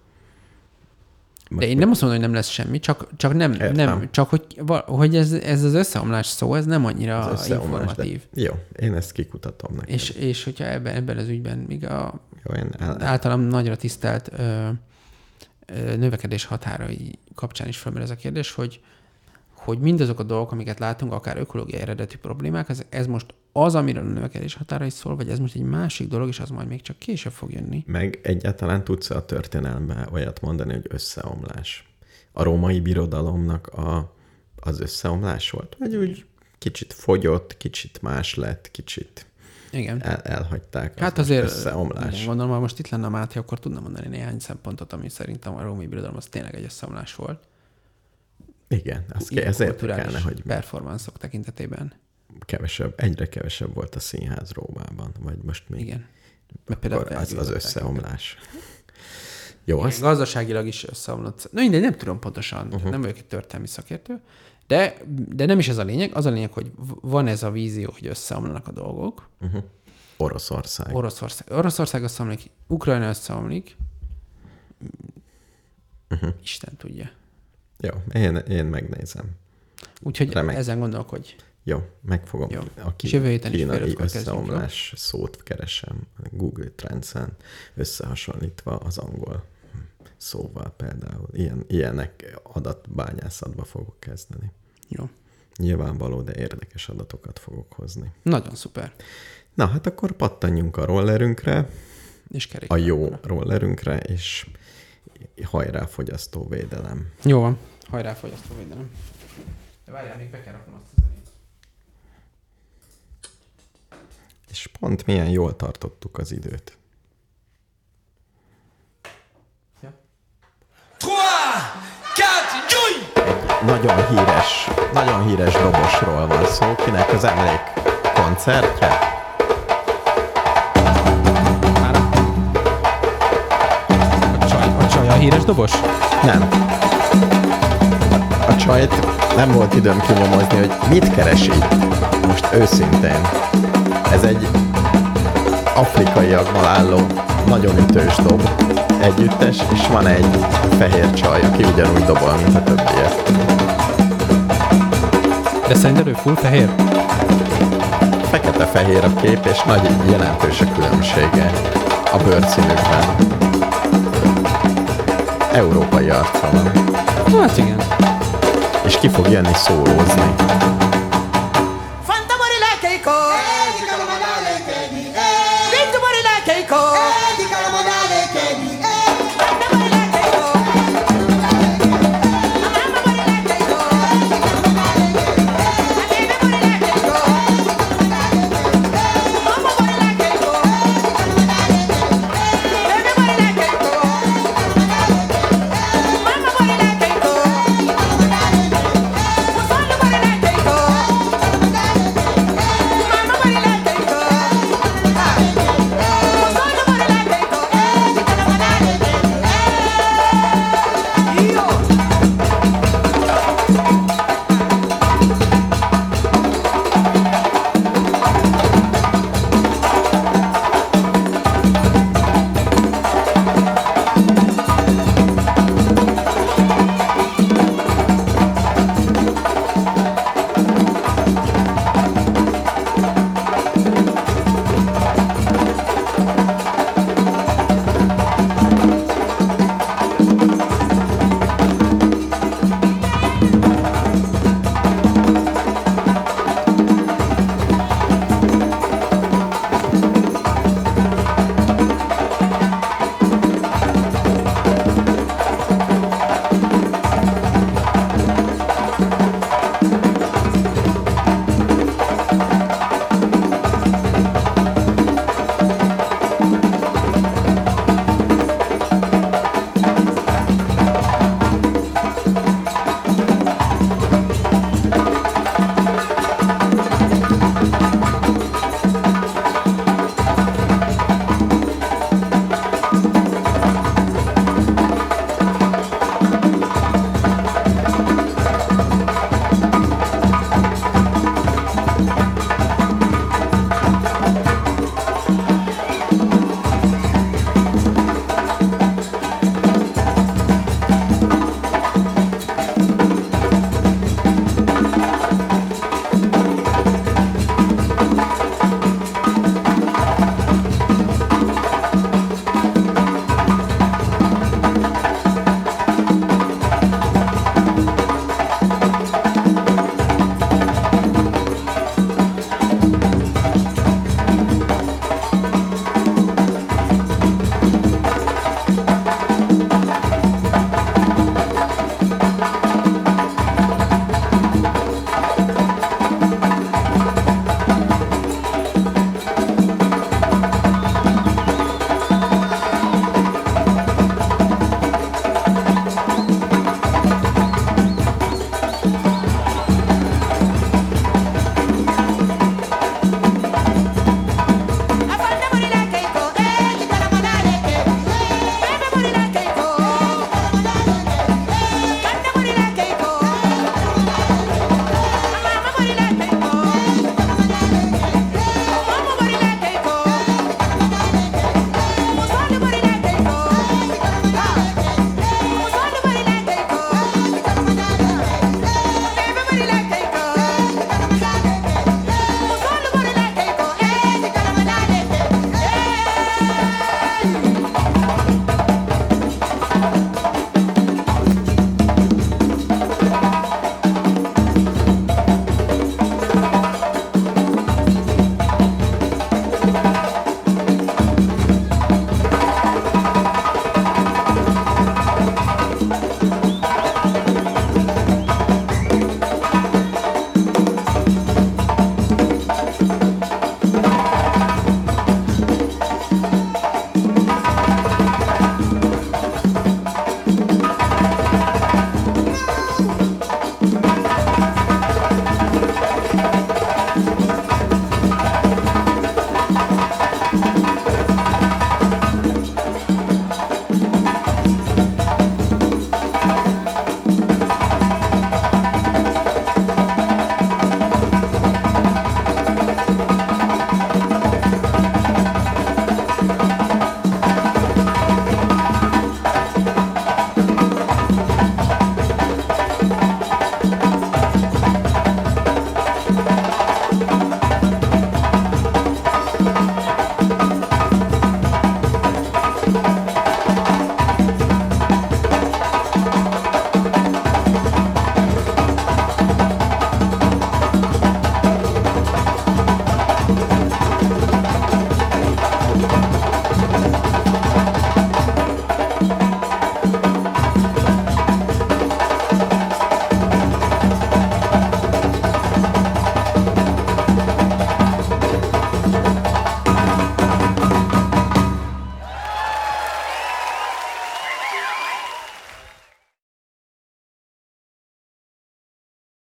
De én nem azt mondom, hogy nem lesz semmi, csak, csak nem, Értem. nem, csak hogy, hogy ez, ez az összeomlás szó, ez nem annyira Az informatív. De... Jó, én ezt kikutatom neked. És, és hogyha ebben, ebben az ügyben, még a Jó, én el... általam nagyra tisztelt ö, növekedés határai kapcsán is felmerül ez a kérdés, hogy, hogy mindazok a dolgok, amiket látunk, akár ökológiai eredetű problémák, ez, ez most az, amiről a növekedés határai szól, vagy ez most egy másik dolog, és az majd még csak később fog jönni. Meg egyáltalán tudsz a történelemben olyat mondani, hogy összeomlás. A római birodalomnak a, az összeomlás volt? Vagy úgy kicsit fogyott, kicsit más lett, kicsit Igen. el, elhagyták. Az Hát azért, Összeomlás. igen, gondolom, ha most itt lenne a Máté, akkor tudna mondani néhány szempontot, ami szerintem a római birodalom az tényleg egy összeomlás volt. Igen, az Így ke- ez kulturális érdekelne, hogy performanszok tekintetében. kevesebb, egyre kevesebb volt a színház Rómában, vagy most még Igen. Mert például az, az összeomlás. Jó, Igen, azt gazdaságilag is összeomlott. Na mindegy, nem tudom pontosan, uh-huh. nem vagyok egy történelmi szakértő, de, de nem is ez a lényeg. Az a lényeg, hogy van ez a vízió, hogy összeomlanak a dolgok. uh-huh. Oroszország. Oroszország, Oroszország összeomlik, Ukrajna összeomlik, uh-huh. Isten tudja. Jó, én, én megnézem. Úgyhogy Remek. ezen gondolkodj. Jó, megfogom. Jó. A És jövő kínai ötkor kezdjük, összeomlás szót keresem Google Trends-en, összehasonlítva az angol szóval például. Ilyen, ilyenek adatbányászatba fogok kezdeni. Jó. Nyilvánvaló, de érdekes adatokat fogok hozni. Nagyon szuper. Na, hát akkor pattanjunk a rollerünkre, És kerék. a jó rollerünkre, és hajrá fogyasztóvédelem. Jó van. Hajrá, fogyasztóvédelem. De várjál, még be kell raknom azt a zenét. És pont milyen jól tartottuk az időt. Nagyon híres, nagyon híres dobosról van szó, kinek az emlék koncertje. A csaj, a csaj a híres dobos? Nem. A csajt nem volt időm kinyomozni, hogy mit keresi. Most őszintén. Ez egy afrikaiakból álló, nagyon ütős dob együttes, és van egy fehér csaj, aki ugyanúgy dobol, mint a többiek. De szerinted ő full fehér? Fekete-fehér a kép, és nagy jelentős a különbsége a bőrszínükben. Európai arca van. Hát igen. És ki fog jönni szólózni.